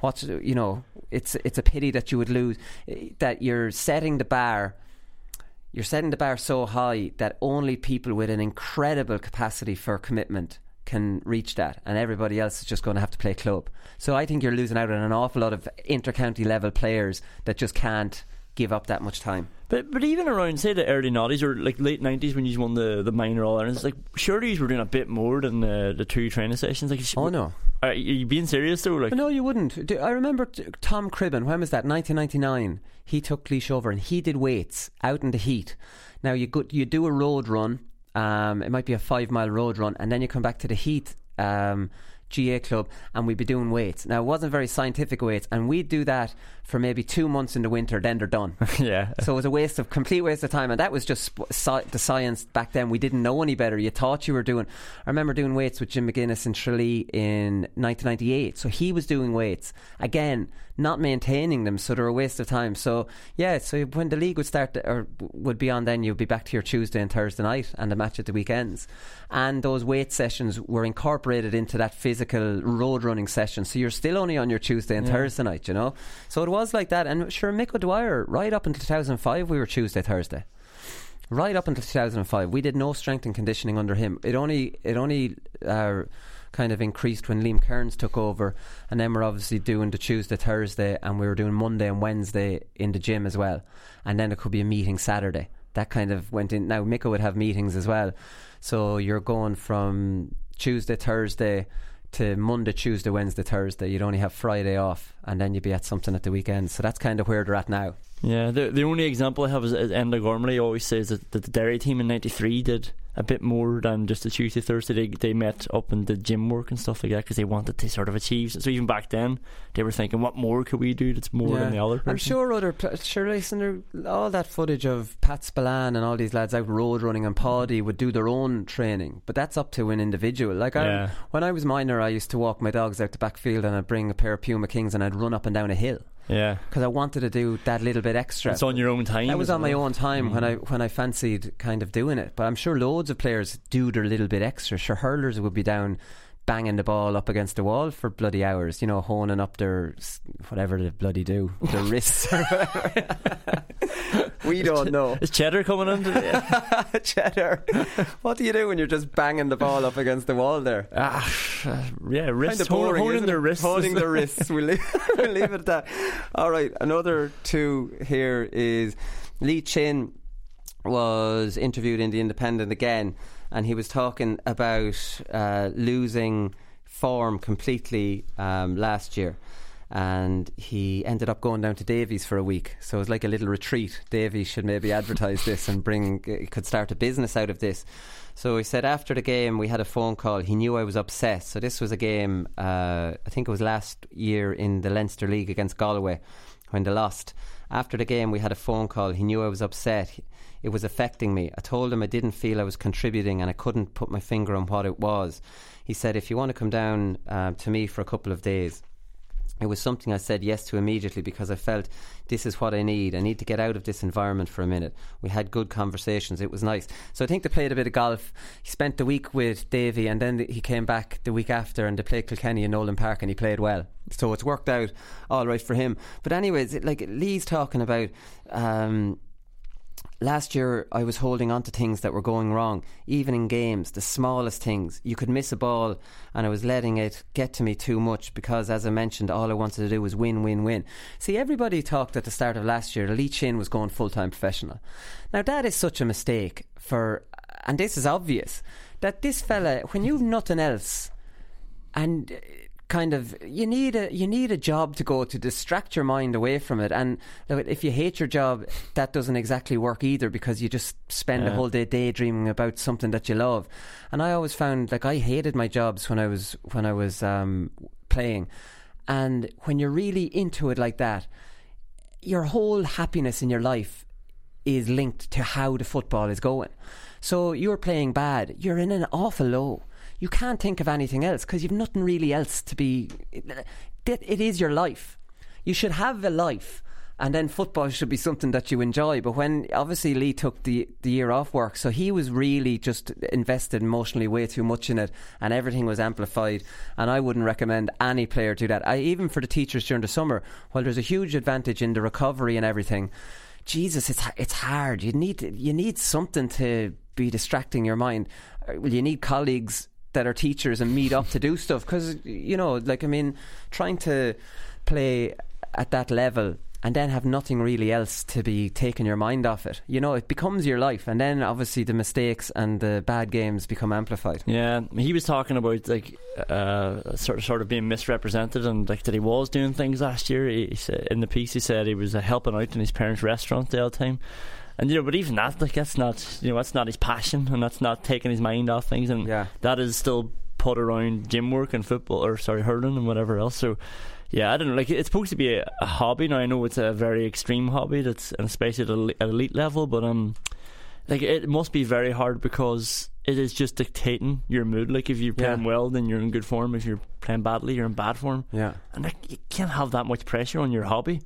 what's you know it's it's a pity that you would lose eh, that you're setting the bar you're setting the bar so high that only people with an incredible capacity for commitment can reach that and everybody else is just going to have to play club so I think you're losing out on an awful lot of inter-county level players that just can't give up that much time But but even around say the early nineties or like late nineties when you won the, the minor all Irelands, like surely you were doing a bit more than the, the two training sessions. Like, oh no are you being serious though? Like But no, you wouldn't. I remember Tom Cribbin. When was that? 1999. He took Cleash over and he did weights out in the heat. Now you go, you do a road run. Um, it might be a five mile road run, and then you come back to the heat. Um, GAA club and we'd be doing weights. Now, it wasn't very scientific weights, and we'd do that for maybe two months in the winter, then they're done. yeah. So it was a waste of complete waste of time, and that was just sp- the science back then. We didn't know any better. You thought you were doing. I remember doing weights with Jim McGuinness in Tralee in 1998. So he was doing weights again, not maintaining them, so they're a waste of time. So yeah, so when the league would start to, or would be on, then you'd be back to your Tuesday and Thursday night, and the match at the weekends, and those weight sessions were incorporated into that physical road running session. So you're still only on your Tuesday and Yeah. Thursday night, you know. So it was like that, and sure, Mick O'Dwyer, right up until 2005, we were Tuesday Thursday. Right up until 2005, we did no strength and conditioning under him. It only it only uh, kind of increased when Liam Kearns took over, and then we're obviously doing the Tuesday, Thursday, and we were doing Monday and Wednesday in the gym as well, and then it could be a meeting Saturday. That kind of went in. Now Micko would have meetings as well, so you're going from Tuesday, Thursday to Monday, Tuesday, Wednesday, Thursday. You'd only have Friday off, and then you'd be at something at the weekend. So that's kind of where they're at now. Yeah, the the only example I have is, is Enda Gormley always says that, that the Derry team in '93 did a bit more than just a Tuesday Thursday. They, they met up and did gym work and stuff like that because they wanted to sort of achieve. So even back then, they were thinking, what more could we do that's more than the other person? I'm sure other sure all that footage of Pat Spillane and all these lads out road running and Paddy would do their own training, but that's up to an individual. Like I, when I was minor, I used to walk my dogs out the backfield and I'd bring a pair of Puma Kings and I'd run up and down a hill Yeah, because I wanted to do that little bit extra. it's on your own time. That was as on my own time when mm. I when I fancied kind of doing it. But I'm sure loads of players do their little bit extra. Sure, hurlers would be down banging the ball up against the wall for bloody hours. You know, honing up their whatever they bloody do, their wrists. or whatever. we don't know. Is Cheddar coming in today? Cheddar, what do you do when you're just banging the ball up against the wall there? ah, yeah, wrists. Kind of boring, isn't their wrists. Holding their wrists. We'll leave, we'll leave it at that. All right, another two here is Lee Chin was interviewed in the Independent again, and he was talking about uh, losing form completely um, last year. And he ended up going down to Davies for a week, so it was like a little retreat. Davies should maybe advertise this and bring could start a business out of this. So he said after the game we had a phone call. He knew I was upset. So this was a game, uh, I think it was last year in the Leinster League against Galway when they lost. After the game we had a phone call. He knew I was upset. It was affecting me. I told him I didn't feel I was contributing and I couldn't put my finger on what it was. He said, if you want to come down uh, to me for a couple of days, it was something I said yes to immediately because I felt this is what I need. I need to get out of this environment for a minute. We had good conversations. It was nice. So I think they played a bit of golf. He spent the week with Davy and then he came back the week after and they played Kilkenny in Nowlan Park and he played well. So it's worked out all right for him. But anyways, it, like Lee's talking about. Um, last year I was holding on to things that were going wrong, even in games, the smallest things. You could miss a ball, and I was letting it get to me too much because, as I mentioned, all I wanted to do was win, win, win. See, everybody talked at the start of last year, Lee Chin was going full time professional. Now, that is such a mistake for, and this is obvious, that this fella, when you've nothing else, and kind of you need a you need a job to go to distract your mind away from it and look, if you hate your job that doesn't exactly work either because you just spend the Yeah. whole day daydreaming about something that you love and I always found like I hated my jobs when I was when I was um, playing and when you're really into it like that your whole happiness in your life is linked to how the football is going. So you're playing bad, you're in an awful low. You can't think of anything else because you've nothing really else to be. It, it is your life. You should have a life, and then football should be something that you enjoy. But when obviously Lee took the the year off work, so he was really just invested emotionally way too much in it, and everything was amplified. And I wouldn't recommend any player do that. I, even for the teachers during the summer, while there's a huge advantage in the recovery and everything. Jesus, it's it's hard. You need you need something to be distracting your mind. You need colleagues that are teachers and meet up to do stuff because you know, like I mean, trying to play at that level and then have nothing really else to be taking your mind off it. You know, it becomes your life, and then obviously the mistakes and the bad games become amplified. Yeah, he was talking about like uh, sort of sort of being misrepresented and like that he was doing things last year. He, he said in the piece he said he was uh, helping out in his parents' restaurant the whole time. And you know, but even that, like that's not you know that's not his passion, and that's not taking his mind off things, and Yeah. that is still put around gym work and football, or sorry, hurling and whatever else. So. Yeah, I don't know. Like it's supposed to be a, a hobby. Now I know it's a very extreme hobby. That's and especially at, elite, at elite level. But um, like it must be very hard because it is just dictating your mood. Like if you're playing Yeah. well, then you're in good form. If you're playing badly, you're in bad form. Yeah. And like, you can't have that much pressure on your hobby.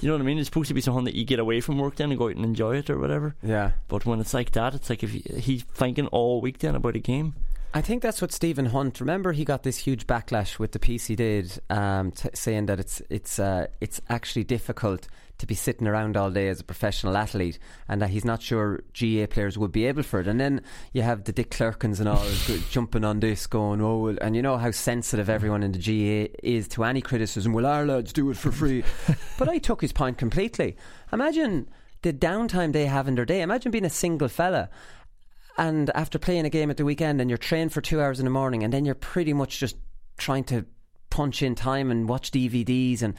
Do you know what I mean? It's supposed to be something that you get away from work then and go out and enjoy it or whatever. Yeah. But when it's like that, it's like if he's thinking all week then about a game. I think that's what Stephen Hunt. Remember, he got this huge backlash with the piece he did, um, t- saying that it's it's uh, it's actually difficult to be sitting around all day as a professional athlete, and that he's not sure GAA players would be able for it. And then you have the Dick Clerkins and all jumping on this, going, "Oh," and you know how sensitive everyone in the GAA is to any criticism. Well, our lads do it for free, but I took his point completely. Imagine the downtime they have in their day. Imagine being a single fella and after playing a game at the weekend and you're trained for two hours in the morning and then you're pretty much just trying to punch in time and watch DVDs and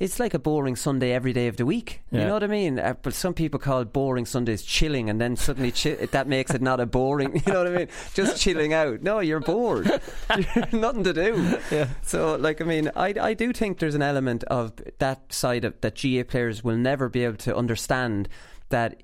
it's like a boring Sunday every day of the week. You know what I mean? Uh, but some people call boring Sundays chilling, and then suddenly chi- that makes it not a boring. You know what I mean? Just chilling out. No, you're bored. Nothing to do. Yeah. So, like, I mean, I, I do think there's an element of that side of that GAA players will never be able to understand that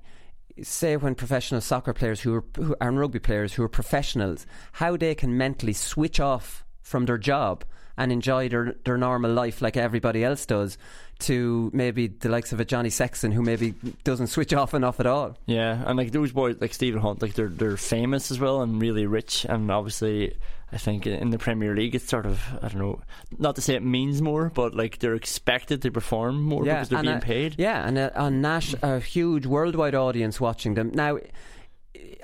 say when professional soccer players who are, who and rugby players who are professionals, how they can mentally switch off from their job and enjoy their, their normal life like everybody else does to maybe the likes of a Johnny Sexton who maybe doesn't switch off enough at all. Yeah, and like those boys, like Stephen Hunt, like they're they're famous as well and really rich, and obviously, I think in the Premier League, it's sort of I don't know, not to say it means more, but like they're expected to perform more because they're being a- paid. Yeah, and a, a, Nash, a huge worldwide audience watching them. Now,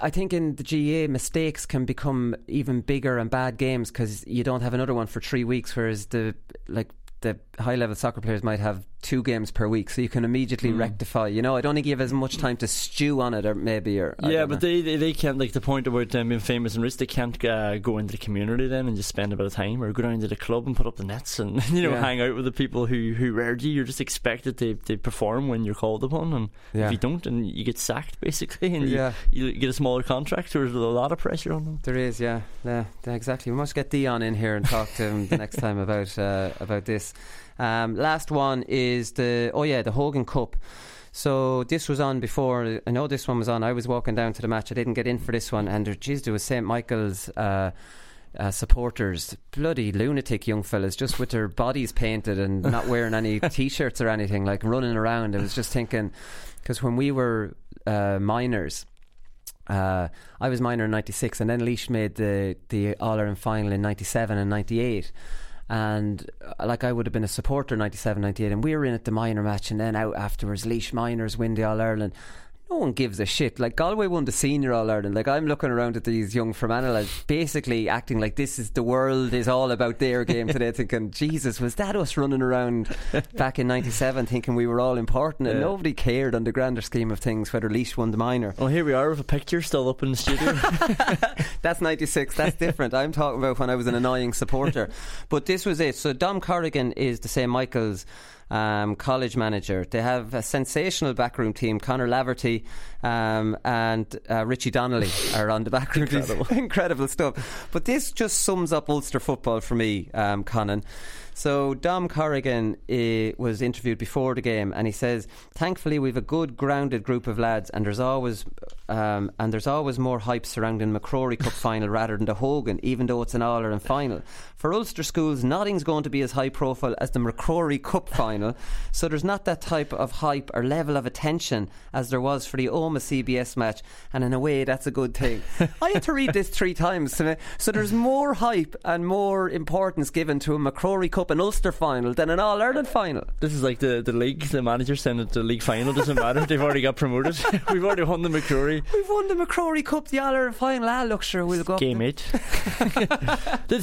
I think in the GAA, mistakes can become even bigger and bad games because you don't have another one for three weeks, whereas the like the high level soccer players might have two games per week, so you can immediately Mm. rectify. You know, I don't think you have as much time to stew on it, or maybe, or yeah, but know. they, they they can't like the point about them being famous and rich. They can't uh, go into the community then and just spend a bit of time, or go down to the club and put up the nets and you know Yeah. hang out with the people who who reared you. You're just expected to, to perform when you're called upon, and Yeah. if you don't, and you get sacked basically, and you, Yeah. you get a smaller contract. There's a lot of pressure on them. There is, yeah, yeah, yeah, exactly. We must get Dion in here and talk to him the next time about uh, about this. Um, last one is the oh yeah, the Hogan Cup. So this was on before. I know this one was on. I was walking down to the match. I didn't get in for this one, and there, geez, there was St Michael's. Uh, uh, supporters, bloody lunatic young fellas, just with their bodies painted and not wearing any t-shirts or anything, like running around. I was just thinking, because when we were uh, minors, uh, I was minor in '96, and then Laois made the the All Ireland final in '97 and '98. And uh, like I would have been a supporter in 97, 98, and we were in at the minor match, and then out afterwards, Laois minors win the All Ireland. No one gives a shit. Like Galway won the senior All Ireland. Like I'm looking around at these young Fermanagh basically acting like this is the world is all about their game today. Thinking, Jesus, was that us running around back in '97, thinking we were all important, and Yeah. nobody cared on the grander scheme of things whether Laois won the minor. Well, here we are with a picture still up in the studio. That's 96. That's different. I'm talking about when I was an annoying supporter. But this was it. So Dom Corrigan is the St. Michael's um, college manager. They have a sensational backroom team. Connor Laverty um, and uh, Richie Donnelly are on the backroom team. Incredible. Incredible stuff. But this just sums up Ulster football for me, um, Conan. So Dom Corrigan uh, was interviewed before the game, and he says, "Thankfully, we've a good, grounded group of lads, and there's always um, and there's always more hype surrounding MacRory Cup final rather than the Hogan, even though it's an All Ireland final. For Ulster schools, nothing's going to be as high profile as the MacRory Cup final, so there's not that type of hype or level of attention as there was for the Omagh CBS match, and in a way, that's a good thing. I had to read this three times, so there's more hype and more importance given to a MacRory Cup and Ulster final than an All Ireland final. This is like the, the league. The manager saying that the league final doesn't matter. They've already got promoted. We've already won the MacRory. We've won the MacRory Cup, the All Ireland final. Ah, look, sure, we'll go Game eight.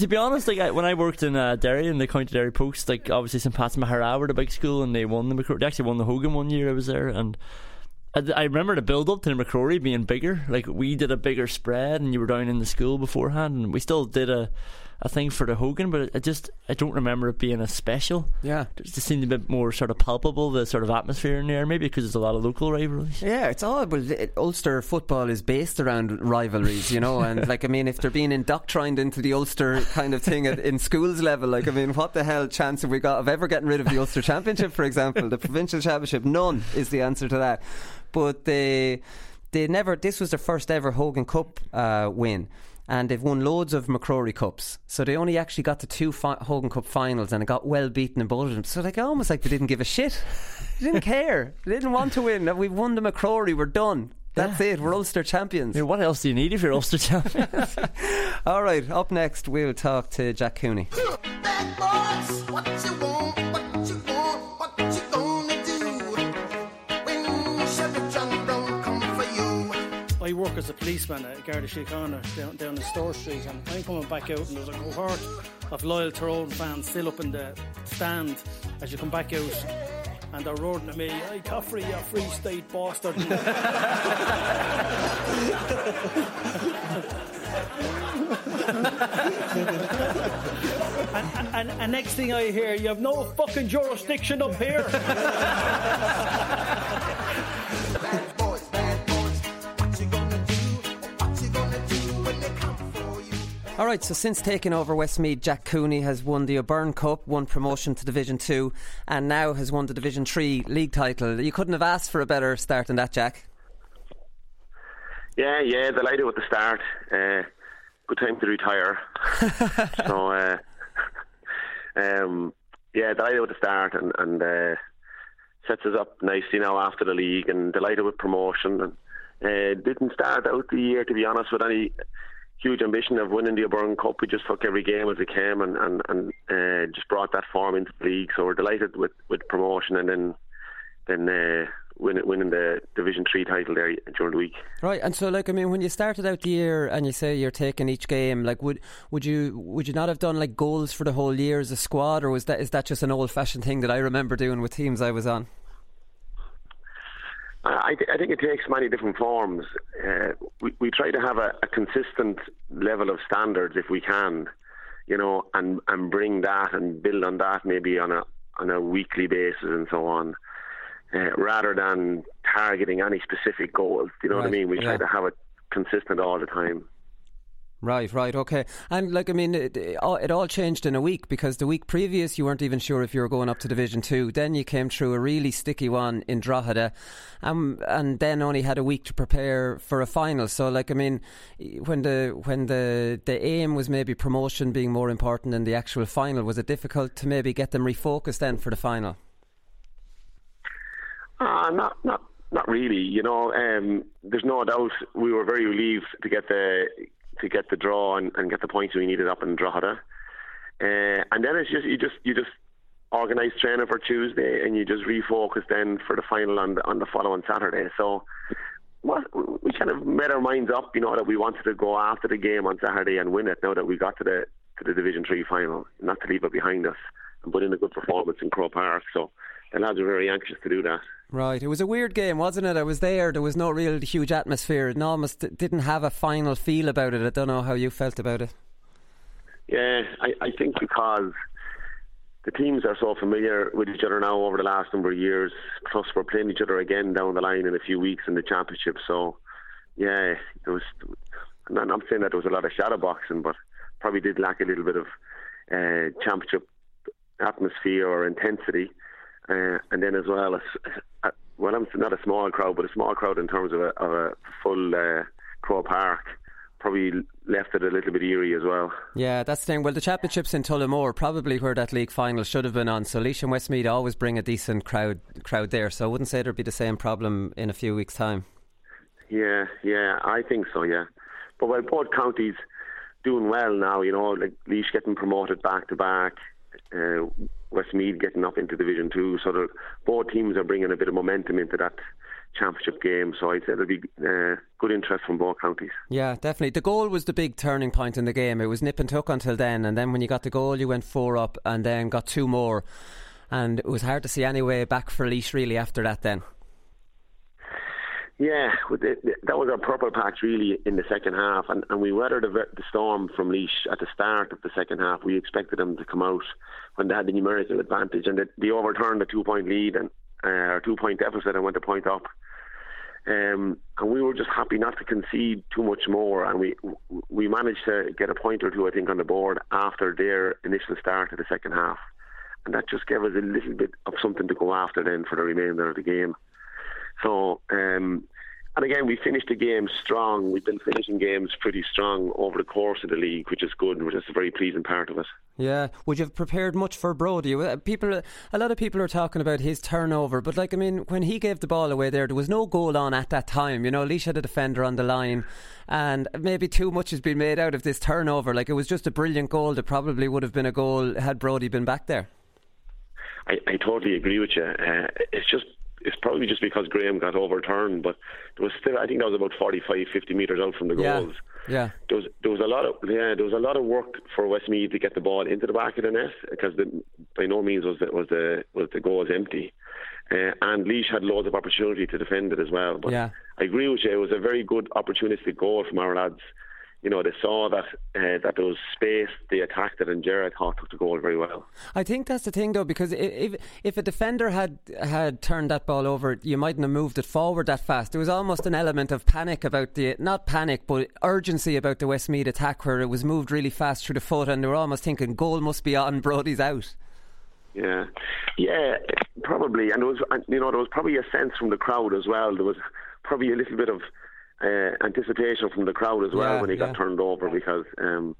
To be honest, like I, when I worked in uh, Derry in the County Derry Post, like obviously St Pat's Maghera were the big school, and they won the MacRory. They actually won the Hogan one year. I was there, and I, I remember the build up to the MacRory being bigger. Like we did a bigger spread, and you were down in the school beforehand, and we still did a. a thing for the Hogan, but I just I don't remember it being a special. Yeah, it just seemed a bit more sort of palpable the sort of atmosphere in there. Maybe because there's a lot of local rivalries. Yeah, it's all. Well, it, Ulster football is based around rivalries, you know, and like I mean, if they're being indoctrined into the Ulster kind of thing at, in schools level, like I mean, what the hell chance have we got of ever getting rid of the Ulster Championship, for example, the provincial championship? None is the answer to that. But they they never. This was their first ever Hogan Cup uh, win and they've won loads of MacRory Cups. So they only actually got to two fi- Hogan Cup finals and it got well beaten in both of them. So like almost like they didn't give a shit. They didn't care. They didn't want to win. We've won the MacRory. We're done. That's yeah. it. We're Ulster champions. Yeah, what else do you need if you're Ulster champions? All right. Up next, we'll talk to Jack Cooney. Work as a policeman at Garda Síochána down, down in Store Street, and I'm coming back out, and there's a cohort of loyal Tyrone fans still up in the stand as you come back out. And they're roaring at me, hey, Caffrey, you free state bastard. and, and, and, next thing I hear, you have no fucking jurisdiction up here. All right, so since taking over Westmeath, Jack Cooney has won the O'Byrne Cup, won promotion to Division 2, and now has won the Division 3 league title. You couldn't have asked for a better start than that, Jack. Yeah, yeah, delighted with the start. Uh, good time to retire. so, uh, um, yeah, delighted with the start and, and uh, sets us up nicely now after the league and delighted with promotion. And uh, didn't start out the year, to be honest, with any huge ambition of winning the O'Byrne Cup. We just took every game as it came and and, and uh, just brought that form into the league. So we're delighted with, with promotion and then then uh, winning, winning the Division Three title there during the week. Right, and so like I mean, when you started out the year and you say you're taking each game, like would would you would you not have done like goals for the whole year as a squad, or was that is that just an old fashioned thing that I remember doing with teams I was on? I, th- I, think it takes many different forms. Uh, we, we try to have a, a, consistent level of standards if we can, you know, and, and bring that and build on that maybe on a on a weekly basis and so on, uh, rather than targeting any specific goals. You know right. what I mean? We yeah. try to have it consistent all the time. Right, right, okay. And like, I mean, it, it, all changed in a week because the week previous you weren't even sure if you were going up to Division Two. Then you came through a really sticky one in Drogheda, um, and then only had a week to prepare for a final. So, like, I mean, when the when the the aim was maybe promotion being more important than the actual final, was it difficult to maybe get them refocused then for the final? Uh, not not not really. You know, um, there's no doubt we were very relieved to get the to get the draw and, and get the points we needed up in Drogheda. Uh, and then it's just you just you just organise training for Tuesday and you just refocus then for the final on the on the following Saturday. So well, we kind of made our minds up, you know, that we wanted to go after the game on Saturday and win it. Now that we got to the to the Division Three final, not to leave it behind us and put in a good performance in Croke Park. So the lads are very anxious to do that. Right. It was a weird game, wasn't it? I was there. There was no real huge atmosphere. It almost didn't have a final feel about it. I don't know how you felt about it. Yeah, I, I think because the teams are so familiar with each other now over the last number of years. Plus, we're playing each other again down the line in a few weeks in the championship. So, yeah, there was. I'm not saying that there was a lot of shadow boxing, but probably did lack a little bit of uh, championship atmosphere or intensity. Uh, and then as well, as, uh, well, I'm not a small crowd, but a small crowd in terms of a, of a full uh, Croke Park. Probably left it a little bit eerie as well. Yeah, that's the thing. Well, the championships in Tullamore, probably where that league final should have been on. So Laois and Westmeath always bring a decent crowd crowd there. So I wouldn't say there'd be the same problem in a few weeks' time. Yeah, yeah, I think so. Yeah, but while both counties doing well now, you know, like Laois getting promoted back to back, uh, Westmeath getting up into Division Two. So the, both teams are bringing a bit of momentum into that championship game. So I'd say there'll be uh, good interest from both counties. Yeah, definitely. The goal was the big turning point in the game. It was nip and tuck until then, and then when you got the goal, you went four up, and then got two more, and it was hard to see any way back for Laois really after that. Then. Yeah, that was our proper patch really in the second half, and, and we weathered the, storm from Laois at the start of the second half. We expected them to come out when they had the numerical advantage, and they, they overturned the two point lead and uh, two point deficit and went a point up. Um, and we were just happy not to concede too much more, and we we managed to get a point or two, I think, on the board after their initial start of the second half, and that just gave us a little bit of something to go after then for the remainder of the game. So, um, and again, we finished the game strong. We've been finishing games pretty strong over the course of the league, which is good, which is a very pleasing part of it. Yeah, would you have prepared much for Brody? Uh, people, a lot of people are talking about his turnover, but like I mean, when he gave the ball away there, there was no goal on at that time. You know, Laois had a defender on the line, and maybe too much has been made out of this turnover. Like it was just a brilliant goal that probably would have been a goal had Brody been back there. I, I totally agree with you. Uh, it's just it's probably just because Graham got overturned, but there was still I think that was about 45, 50 metres out from the goals. Yeah. Yeah. There was there was a lot of yeah there was a lot of work for Westmeath to get the ball into the back of the net because the, by no means was the, was the was the goals empty. Uh, and Laois had loads of opportunity to defend it as well. But yeah. I agree with you. It was a very good opportunistic goal from our lads you know, they saw that uh, that there was space, they attacked it, and Jared thought took the goal very well. I think that's the thing, though, because if if a defender had had turned that ball over, you mightn't have moved it forward that fast. There was almost an element of panic about the not panic, but urgency about the Westmeath attack, where it was moved really fast through the foot, and they were almost thinking goal must be on, Brody's out. Yeah, yeah, probably, and there was, you know, there was probably a sense from the crowd as well. There was probably a little bit of uh, anticipation from the crowd as well yeah, when he yeah. got turned over because um,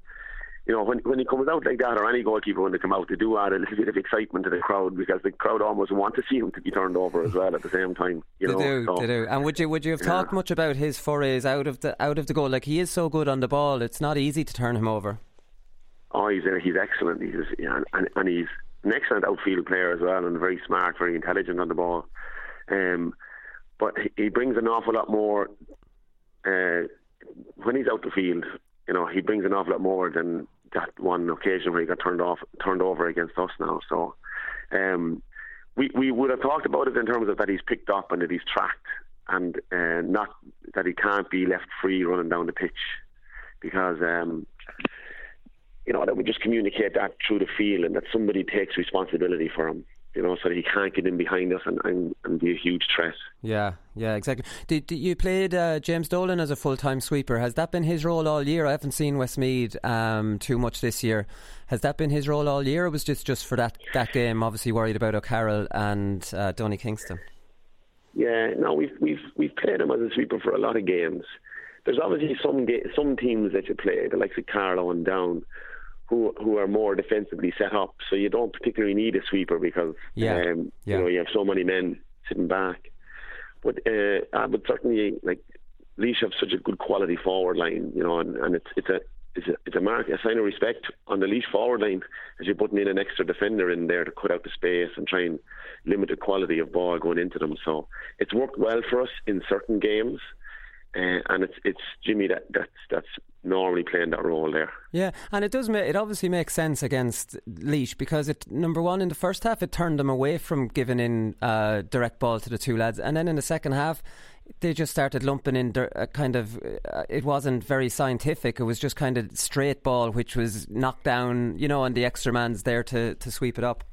you know when when he comes out like that or any goalkeeper when they come out they do add a little bit of excitement to the crowd because the crowd almost want to see him to be turned over as well at the same time. You they know, do, so, they do. And would you would you have yeah. talked much about his forays out of the out of the goal? Like he is so good on the ball, it's not easy to turn him over. Oh, he's uh, he's excellent. He's yeah, and, and he's an excellent outfield player as well, and very smart, very intelligent on the ball. Um, but he brings an awful lot more uh, when he's out the field, you know, he brings an awful lot more than that one occasion where he got turned off, turned over against us now. So, um, we we would have talked about it in terms of that he's picked up and that he's tracked, and uh, not that he can't be left free running down the pitch, because um, you know that we just communicate that through the field and that somebody takes responsibility for him you know, so he can't get in behind us and, and, and be a huge threat. Yeah, yeah, exactly. Did, did you played uh, James Dolan as a full time sweeper? Has that been his role all year? I haven't seen Westmeath um, too much this year. Has that been his role all year, or was just just for that, that game? Obviously, worried about O'Carroll and uh, Donie Kingston. Yeah, no, we've we've we've played him as a sweeper for a lot of games. There's obviously some ga- some teams that you play, the likes of Carlow and Down, who who are more defensively set up. So you don't particularly need a sweeper because Yeah, um, yeah. you know you have so many men sitting back. But uh, uh, but certainly like Laois have such a good quality forward line, you know, and, and it's it's a it's a it's a mark a sign of respect on the Laois forward line as you're putting in an extra defender in there to cut out the space and try and limit the quality of ball going into them. So it's worked well for us in certain games. Uh, and it's it's Jimmy that that's that's normally playing that role there. Yeah, and it does. Ma- it obviously makes sense against Laois because it number one in the first half it turned them away from giving in uh, direct ball to the two lads, and then in the second half they just started lumping in dir- uh, kind of. Uh, it wasn't very scientific. It was just kind of straight ball, which was knocked down. You know, and the extra man's there to to sweep it up.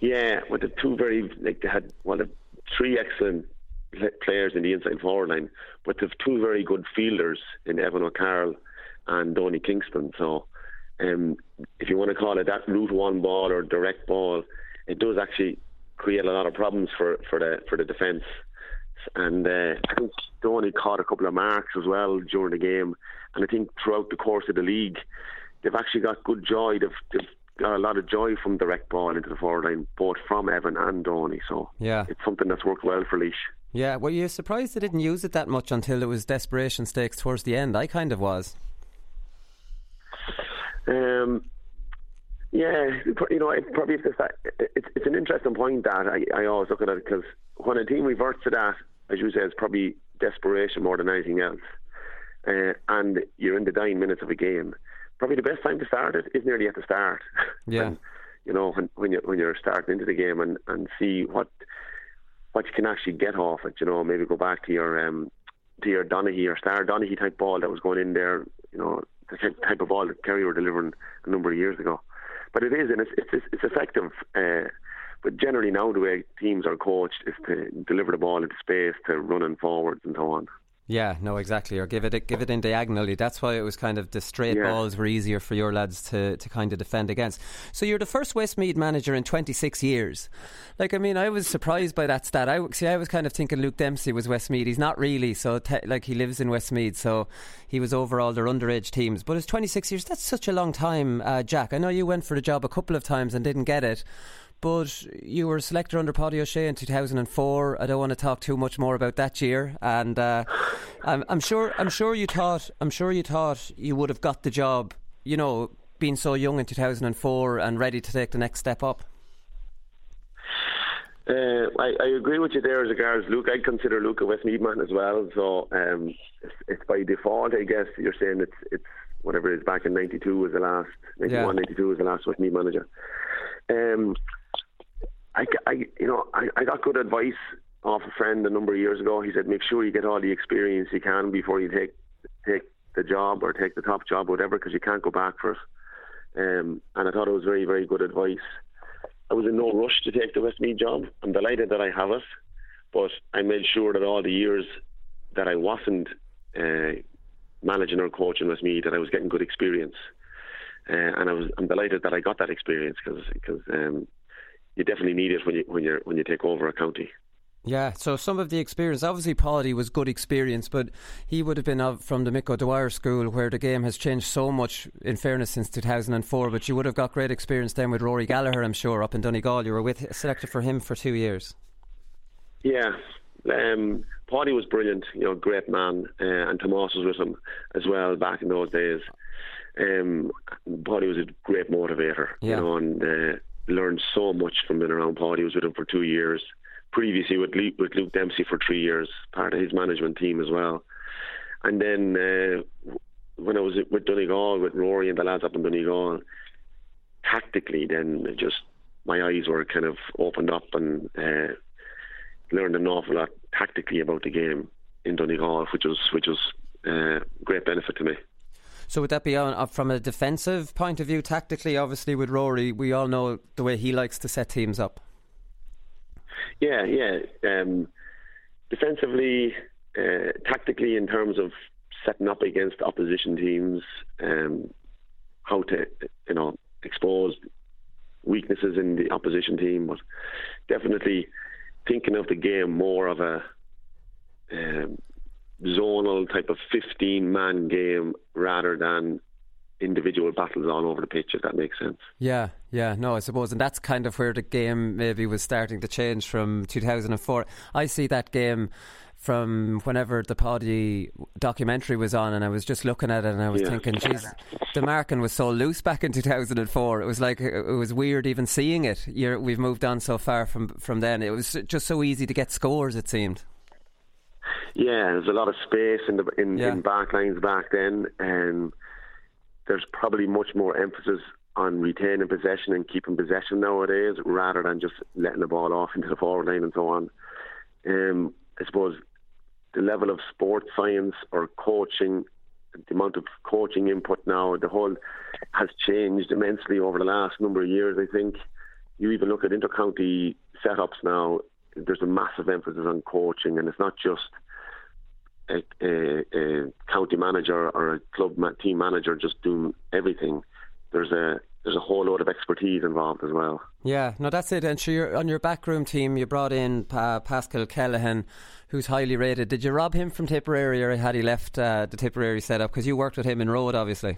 Yeah, with the two very like they had one of three excellent players in the inside forward line, but they've two very good fielders in Evan O'Carroll and Donie Kingston. So, um, if you want to call it that route one ball or direct ball, it does actually create a lot of problems for, for the for the defence. And uh, I think Donny caught a couple of marks as well during the game. And I think throughout the course of the league, they've actually got good joy. They've, they've got a lot of joy from direct ball into the forward line, both from Evan and Donny. So Yeah. it's something that's worked well for Laois. Yeah, were you surprised they didn't use it that much until it was desperation stakes towards the end? I kind of was. Um, yeah, you know, it probably it's, it's, it's an interesting point that I, I always look at it because when a team reverts to that, as you say, it's probably desperation more than anything else. Uh, and you're in the dying minutes of a game. Probably the best time to start it is nearly at the start. Yeah. And, you know, when when you when you're starting into the game and, and see what what you can actually get off it. You know, maybe go back to your um, to your Donaghy or Star Donaghy type ball that was going in there. You know, the type of ball that Kerry were delivering a number of years ago. But it is, and it's it's, it's effective. Uh, but generally now the way teams are coached is to deliver the ball into space, to running forwards and so on. Yeah, no, exactly. Or give it give it in diagonally. That's why it was kind of the straight Yeah. balls were easier for your lads to, to kind of defend against. So you're the first Westmeath manager in 26 years. Like, I mean, I was surprised by that stat. I see. I was kind of thinking Luke Dempsey was Westmeath. He's not really. So, te- like, he lives in Westmeath, so he was over all their underage teams. But it's 26 years. That's such a long time, uh, Jack. I know you went for the job a couple of times and didn't get it. But you were a selector under Páidí Ó Sé in 2004. I don't want to talk too much more about that year, and uh, I'm, I'm sure I'm sure you thought I'm sure you thought you would have got the job. You know, being so young in 2004 and ready to take the next step up. Uh, I, I agree with you there as regards Luke. I'd consider Luke a Westmeath man as well. So um, it's, it's by default, I guess. You're saying it's it's whatever it is back in '92 was the last, '91, Yeah. '92 was the last Westmeath manager. Um, I, I, you know, I, I got good advice off a friend a number of years ago. He said, make sure you get all the experience you can before you take take the job or take the top job, or whatever, because you can't go back for it. Um, and I thought it was very, very good advice. I was in no rush to take the Westmeath job. I'm delighted that I have it, but I made sure that all the years that I wasn't uh, managing or coaching Westmeath, that I was getting good experience. Uh, and I was, I'm delighted that I got that experience because um, you definitely need it when you when you when you take over a county. Yeah, so some of the experience, obviously, Páidí was good experience, but he would have been from the Mick O'Dwyer school where the game has changed so much, in fairness, since 2004. But you would have got great experience then with Rory Gallagher, I'm sure, up in Donegal. You were with selected for him for two years. Yeah, um, Páidí was brilliant. You know, great man, uh, and Tomas was with him as well back in those days. Um, Páidí was a great motivator. Yeah. You know, and uh, learned so much from being around Paul. He Was with him for two years. Previously with Luke, with Luke Dempsey for three years, part of his management team as well. And then uh, when I was with Donegal, with Rory and the lads up in Donegal, tactically, then just my eyes were kind of opened up and uh, learned an awful lot tactically about the game in Donegal, which was which was uh, great benefit to me. So would that be on, uh, from a defensive point of view, tactically? Obviously, with Rory, we all know the way he likes to set teams up. Yeah, yeah. Um, defensively, uh, tactically, in terms of setting up against opposition teams, um, how to you know expose weaknesses in the opposition team, but definitely thinking of the game more of a um, zonal type of 15 man game rather than individual battles all over the pitch, if that makes sense. Yeah, yeah, no, I suppose, and that's kind of where the game maybe was starting to change from 2004. I see that game from whenever the Páidí documentary was on, and I was just looking at it, and I was Yeah. thinking, geez, the marking was so loose back in 2004. It was like it was weird even seeing it. You're, we've moved on so far from from then. It was just so easy to get scores. It seemed. Yeah, there's a lot of space in the in, Yeah. in back lines back then, and there's probably much more emphasis on retaining possession and keeping possession nowadays, rather than just letting the ball off into the forward line and so on. Um, I suppose the level of sports science or coaching, the amount of coaching input now, the whole has changed immensely over the last number of years. I think you even look at intercounty setups now. There's a massive emphasis on coaching, and it's not just a, a, a county manager or a club ma- team manager just doing everything. There's a there's a whole load of expertise involved as well. Yeah, no, that's it. And sure, on your backroom team, you brought in uh, Paschal Kellaghan, who's highly rated. Did you rob him from Tipperary, or had he left uh, the Tipperary setup? Because you worked with him in Rhode, obviously.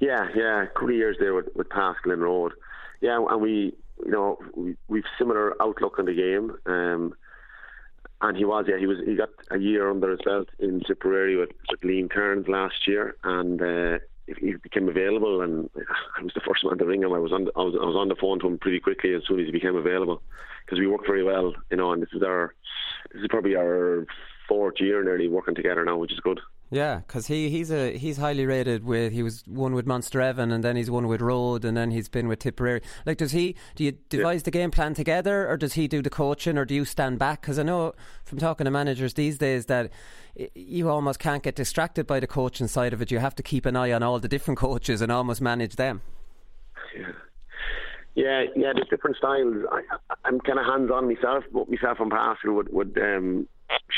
Yeah, yeah, couple of years there with, with Paschal and Rhode. Yeah, and we, you know, we, we've similar outlook on the game. Um, and he was, yeah, he was. He got a year under his belt in Tipperary with, with Liam Kearns last year, and uh, he became available. And I was the first man to ring him. I was on, the, I was, I was on the phone to him pretty quickly as soon as he became available, because we worked very well, you know. And this is our, this is probably our fourth year nearly working together now, which is good. Yeah, because he, he's a he's highly rated with he was one with Monasterevin and then he's one with Rhode and then he's been with Tipperary. Like, does he do you devise yeah. the game plan together or does he do the coaching or do you stand back? Because I know from talking to managers these days that you almost can't get distracted by the coaching side of it. You have to keep an eye on all the different coaches and almost manage them. Yeah. Yeah, yeah, there's different styles. I, I'm kind of hands on myself, but myself and Paschal would would um,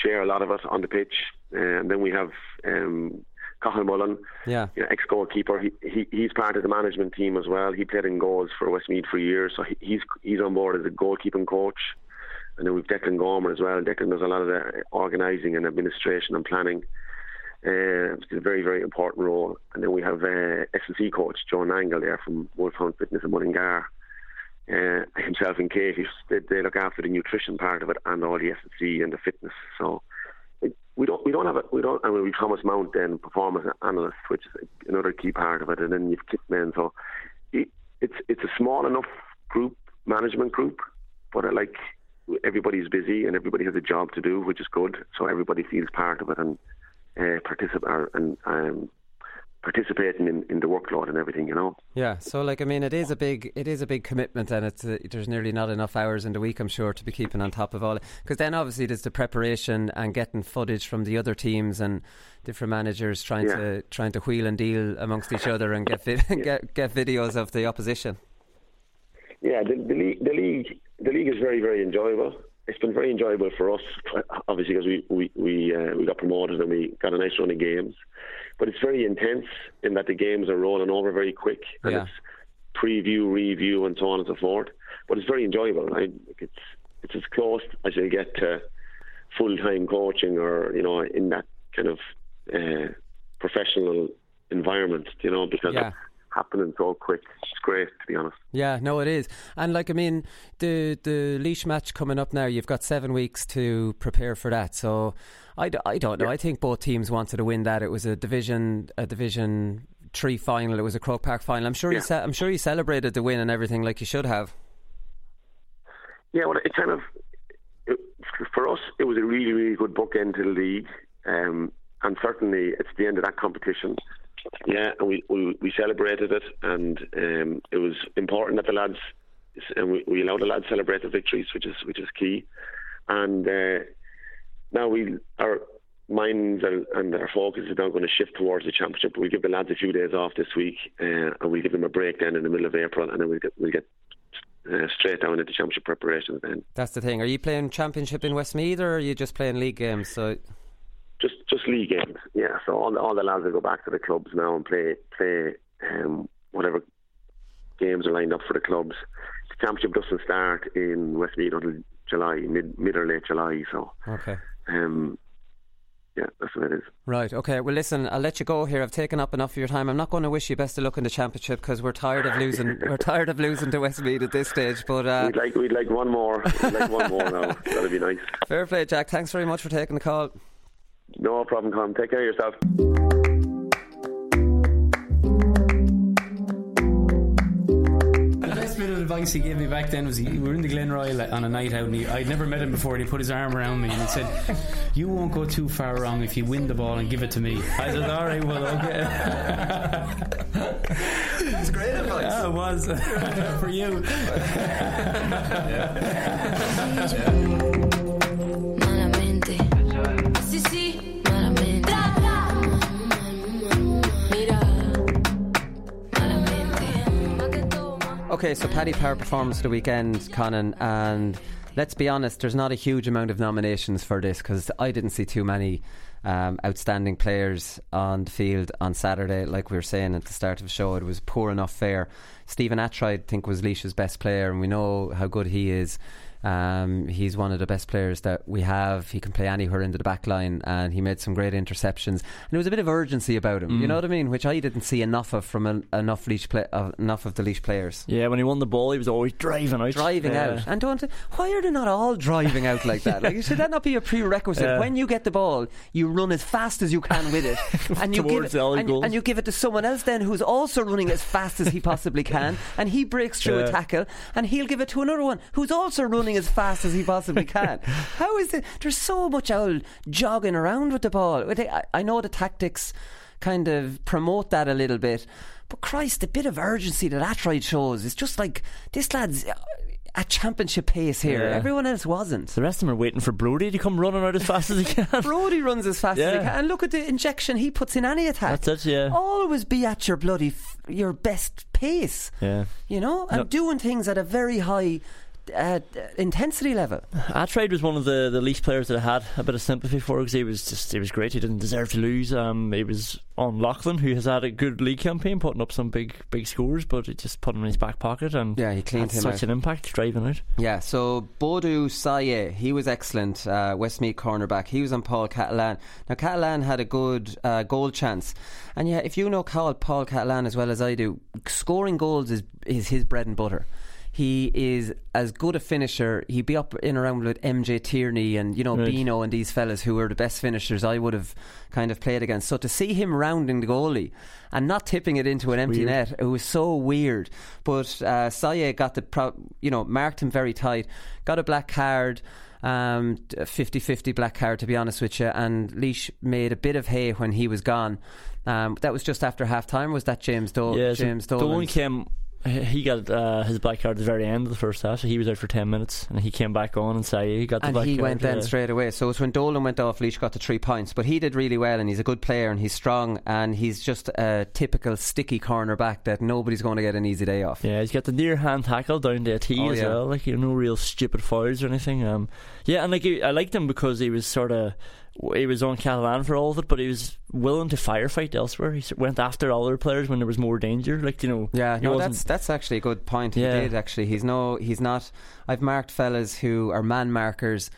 share a lot of it on the pitch. Uh, and then we have um, Cathal Mullen, yeah. You know, ex goalkeeper. He, he he's part of the management team as well. He played in goals for Westmeath for years, so he, he's he's on board as a goalkeeping coach. And then we've Declan Gormer as well. Declan does a lot of the organising and administration and planning. Uh, it's a very, very important role. And then we have uh, S&C coach John Angle there from Wolfhound Fitness in Mullingar. Uh, himself and Katie, they, they look after the nutrition part of it and all the S&C and the fitness. So we don't we don't have it we don't I mean we Thomas Mount then performance analyst which is another key part of it and then you've kit men so it, it's it's a small enough group management group but uh, like everybody's busy and everybody has a job to do which is good. So everybody feels part of it and uh, participate and um, participating in, in the workload and everything, you know. Yeah, so like I mean, it is a big it is a big commitment, and it's uh, there's nearly not enough hours in the week, I'm sure, to be keeping on top of all. Because then obviously there's the preparation and getting footage from the other teams and different managers trying yeah. to trying to wheel and deal amongst each other and get vi- yeah. get get videos of the opposition. Yeah, the, the league the league the league is very very enjoyable it's been very enjoyable for us, obviously because we we we, uh, we got promoted and we got a nice run of games. But it's very intense in that the games are rolling over very quick and yeah. it's preview, review, and so on and so forth. But it's very enjoyable. I, it's it's as close as you get to full time coaching or you know in that kind of uh, professional environment. You know because. Yeah happening so quick. It's great, to be honest. Yeah, no, it is. And like, I mean, the the Laois match coming up now, you've got seven weeks to prepare for that. So, I, I don't know. Yeah. I think both teams wanted to win that. It was a division a division three final. It was a Croke Park final. I'm sure yeah. you ce- I'm sure you celebrated the win and everything like you should have. Yeah, well, it kind of it, for us it was a really really good bookend to the league, um, and certainly it's the end of that competition. Yeah, and we, we, we celebrated it, and um, it was important that the lads and we, we allowed the lads celebrate the victories, which is which is key. And uh, now we our minds and, and, our focus is now going to shift towards the championship. We'll give the lads a few days off this week, uh, and we'll give them a break then in the middle of April, and then we'll get we'll get uh, straight down into championship preparations. Then that's the thing. Are you playing championship in Westmeath, or are you just playing league games? So just just league games. Yeah, so all the, all the lads will go back to the clubs now and play play um, whatever games are lined up for the clubs. The championship doesn't start in Westmeath until July, mid mid or late July. So okay. Um, yeah, that's what it is. Right. Okay. Well, listen, I'll let you go here. I've taken up enough of your time. I'm not going to wish you best of luck in the championship because we're tired of losing. we're tired of losing to Westmeath at this stage. But uh, we'd like we'd like one more. We'd like one more now. That'd be nice. Fair play, Jack. Thanks very much for taking the call. No problem, Con. Take care of yourself. The best bit of advice he gave me back then was he, we were in the Glenroyal on a night out and he, I'd never met him before and he put his arm around me and he said you won't go too far wrong if you win the ball and give it to me I said alright well okay it's great advice yeah it was for you yeah. yeah. Okay, so Paddy Power performance the weekend, Conan, and let's be honest, there's not a huge amount of nominations for this because I didn't see too many um, outstanding players on the field on Saturday. Like we were saying at the start of the show, it was poor enough fare. Stephen Attride, I think, was Laois's best player, and we know how good he is. Um, he's one of the best players that we have. He can play anywhere into the back line, and he made some great interceptions. And there was a bit of urgency about him. Mm. You know what I mean? Which I didn't see enough of from a, enough Laois play, uh, enough of the Laois players. Yeah, when he won the ball, he was always driving out, driving yeah. out. And don't why are they not all driving out like that? Like should that not be a prerequisite? Yeah. When you get the ball, you run as fast as you can with it, and you give it, and, and, you give it to someone else then who's also running as fast as he possibly can, and he breaks through yeah. a tackle, and he'll give it to another one who's also running running as fast as he possibly can. How is it? There's so much old jogging around with the ball. I, I know the tactics kind of promote that a little bit, but Christ, the bit of urgency that Attride shows is just like this lad's at championship pace here. Yeah. Everyone else wasn't. The rest of them are waiting for Brody to come running out as fast as he can. Brody runs as fast as he can. And look at the injection he puts in any attack. That's it, yeah. Always be at your bloody, f- your best pace. Yeah. You know, and No. doing things at a very high uh, intensity level. Attride was one of the, the least players that I had a bit of sympathy for because he was just he was great. He didn't deserve to lose. Um, he was on Lachlan, who has had a good league campaign, putting up some big big scores, but he just put him in his back pocket and Yeah, he cleaned had him such out. an impact driving out. Yeah, so Boidu Sayeh, he was excellent, uh, Westmeath cornerback. He was on Paul Cahillane. Now, Cahillane had a good uh, goal chance. And yeah, if you know Paul, Paul Cahillane as well as I do, scoring goals is, is his bread and butter. He is as good a finisher. He'd be up in around with MJ Tierney and, you know, Right. Bino and these fellas who were the best finishers I would have kind of played against. So to see him rounding the goalie and not tipping it into an empty Weird. net, it was so weird. But uh, Saye got the, pro- you know, marked him very tight, got a black card. Um, 50-50 black card to be honest with you and Leash made a bit of hay when he was gone um, that was just after half time was that James Dole yeah, James Dolan Dolan came. He got uh, his black card at the very end of the first half, so he was out for ten minutes, and he came back on and say he got the and black he card. went then yeah. straight away. So it's when Dolan went off, Laois got the three points. But he did really well, and he's a good player, and he's strong, and he's just a typical sticky corner back that nobody's going to get an easy day off. Yeah, he's got the near hand tackle down to a T Oh, as yeah. well. Like you know, no real stupid fouls or anything. Um, yeah, and like I liked him because he was sort of he was on Catalan for all of it, but he was willing to firefight elsewhere. He went after other players when there was more danger. Like you know, Yeah, no, that's that's actually a good point. Yeah. He did actually. He's no, he's not. I've marked fellas who are man markers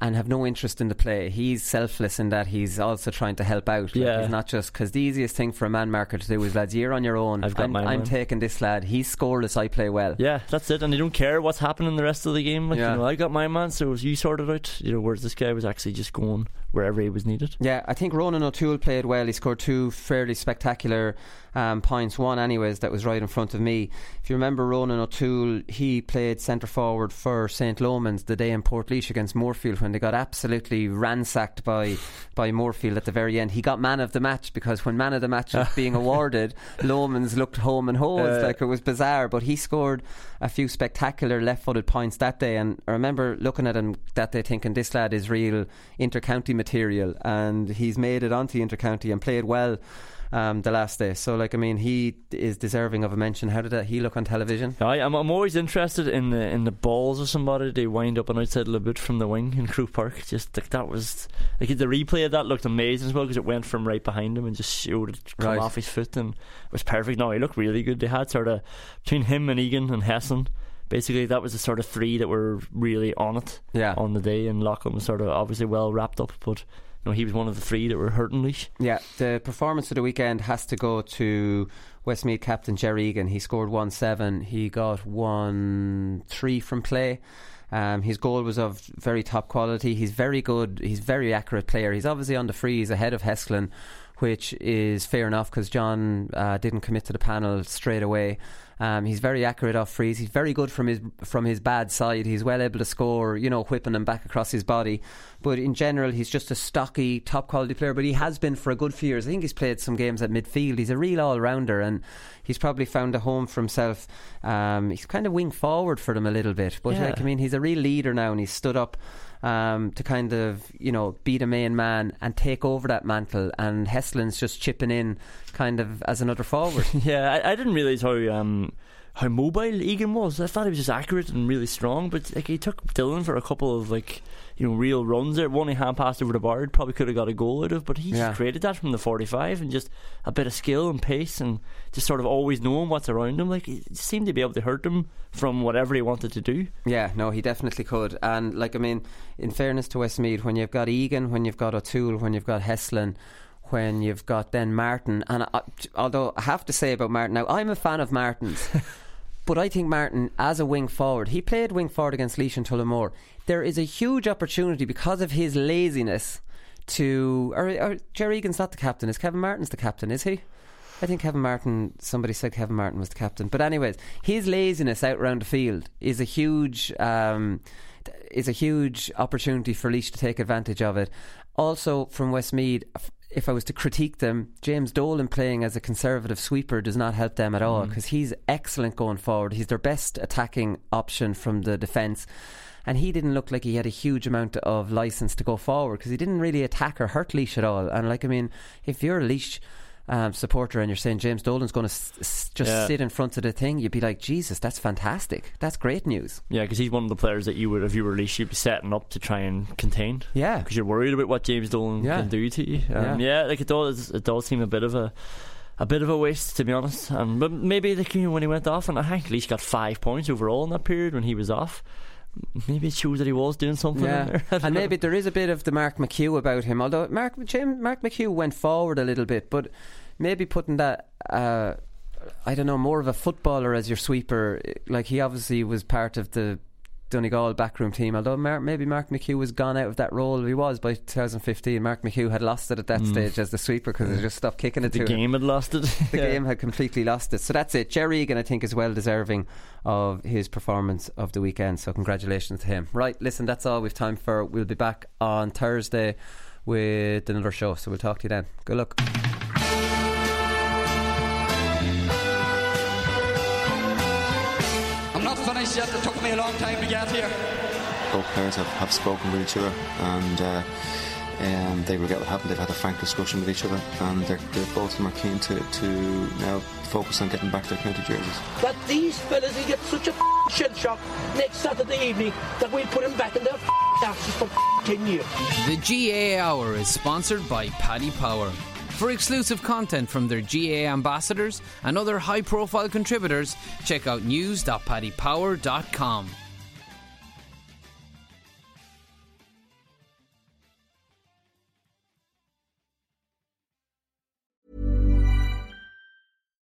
and have no interest in the play. He's selfless in that he's also trying to help out. Like, Yeah. he's not just because the easiest thing for a man marker to do is lads, you're on your own. I've got I'm, I'm taking this lad. He's scoreless. I play well. Yeah, that's it, and they don't care what's happening in the rest of the game. Like Yeah. you know, I got my man, so you sorted out. You know, whereas this guy was actually just going wherever he was needed. Yeah, I think Ronan O'Toole played well. He scored two fairly spectacular um, points. One, anyways, that was right in front of me. If you remember Ronan O'Toole, he played centre forward for St Lomans the day in Portlaoise against Moorefield when they got absolutely ransacked by by Moorefield at the very end. He got man of the match because when man of the match was being awarded, Lomans looked home and hosed Uh, like it was bizarre. But he scored a few spectacular left-footed points that day, and I remember looking at him that day thinking this lad is real inter-county material, and he's made it onto inter-county and played well. Um, the last day, so like I mean, he is deserving of a mention. How did that, he look on television? I, I'm, I'm always interested in the in the balls of somebody they wind up on outside Labut from the wing in Croke Park. Just like that was like the replay of that looked amazing as well because it went from right behind him and just showed it come Right. off his foot and it was perfect. No, he looked really good. They had sort of between him and Egan and Heslin. Basically, that was the sort of three that were really on it Yeah. on the day, and Lachlan was sort of obviously well wrapped up, but you know he was one of the three that were hurting Laois. Yeah, the performance of the weekend has to go to Westmeath captain Ger Egan. He scored 1 7. He got 1 3 from play. Um, his goal was of very top quality. He's very good. He's a very accurate player. He's obviously on the free. He's ahead of Heslin, which is fair enough because John uh, didn't commit to the panel straight away. Um, he's very accurate off frees. He's very good from his from his bad side. He's well able to score, you know, whipping them back across his body. But in general, he's just a stocky, top quality player. But he has been for a good few years. I think he's played some games at midfield. He's a real all rounder, and he's probably found a home for himself. Um, he's kind of wing forward for them a little bit. But Yeah. like, I mean, he's a real leader now, and he's stood up um, to kind of you know be the main man and take over that mantle. And Heslin's just chipping in, kind of as another forward. Yeah, I, I didn't realise how um, how mobile Egan was. I thought he was just accurate and really strong, but like he took Dillon for a couple of like you know real runs there. One he hand passed over the bar, probably could have got a goal out of, but he Yeah. just created that from the forty-five and just a bit of skill and pace and just sort of always knowing what's around him. Like he seemed to be able to hurt him from whatever he wanted to do. Yeah, no, he definitely could. And like, I mean, in fairness to Westmeath, when you've got Egan, when you've got O'Toole, when you've got Heslin, when you've got then Martin, and I, although I have to say about Martin, now I'm a fan of Martin's. But I think Martin, as a wing forward, he played wing forward against Laois and Tullamore. There is a huge opportunity because of his laziness to. Or, or Ger Egan's not the captain. Is Kevin Martin's the captain? Is he? I think Kevin Martin. Somebody said Kevin Martin was the captain. But anyways, his laziness out around the field is a huge. Um, is a huge opportunity for Laois to take advantage of it. Also, from Westmeath, if I was to critique them, James Dolan playing as a conservative sweeper does not help them at all Mm. because he's excellent going forward. He's their best attacking option from the defence. And he didn't look like he had a huge amount of license to go forward because he didn't really attack or hurt Laois at all. And like, I mean, if you're a Laois um, supporter and you're saying James Dolan's going to s- s- just Yeah. sit in front of the thing, you'd be like, Jesus, that's fantastic. That's great news. Yeah, because he's one of the players that you would, if you were Laois, you'd be setting up to try and contain. Yeah, because you're worried about what James Dolan Yeah. can do to you. Um, yeah. like it does. It does seem a bit of a. A bit of a waste, to be honest. Um, but maybe the you know, when he went off, and I think Laois got five points overall in that period when he was off. Maybe it shows that he was doing something. Yeah, there. And know. maybe there is a bit of the Mark McHugh about him. Although Mark Mark McHugh went forward a little bit, but maybe putting that. Uh, I don't know, more of a footballer as your sweeper. Like he obviously was part of the Donegal backroom team. Although Mar- maybe Mark McHugh was gone out of that role. He was by 2015. Mark McHugh had lost it at that Mm. stage as the sweeper because he just stopped kicking it the to him. game had lost it. The Yeah. game had completely lost it. So that's it. Ger Egan, I think, is well deserving of his performance of the weekend. So congratulations to him. Right, listen, that's all we've time for. We'll be back on Thursday with another show. So we'll talk to you then. Good luck. I'm not finished yet. It took me a long time to get here. Both players have, have spoken with each other and uh, um, they regret what happened. They've had a frank discussion with each other and they're, they're both of them are keen to, to now focus on getting back their county jerseys. That these fellas will get such a shell shock next Saturday evening that we'll put them back in their asses for 10 years. The GAA Hour is sponsored by Paddy Power. For exclusive content from their GAA ambassadors and other high profile contributors, check out news.paddypower.com.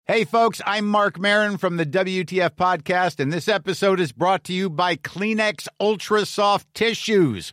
Hey, folks, I'm Marc Maron from the WTF Podcast, and this episode is brought to you by Kleenex Ultra Soft Tissues,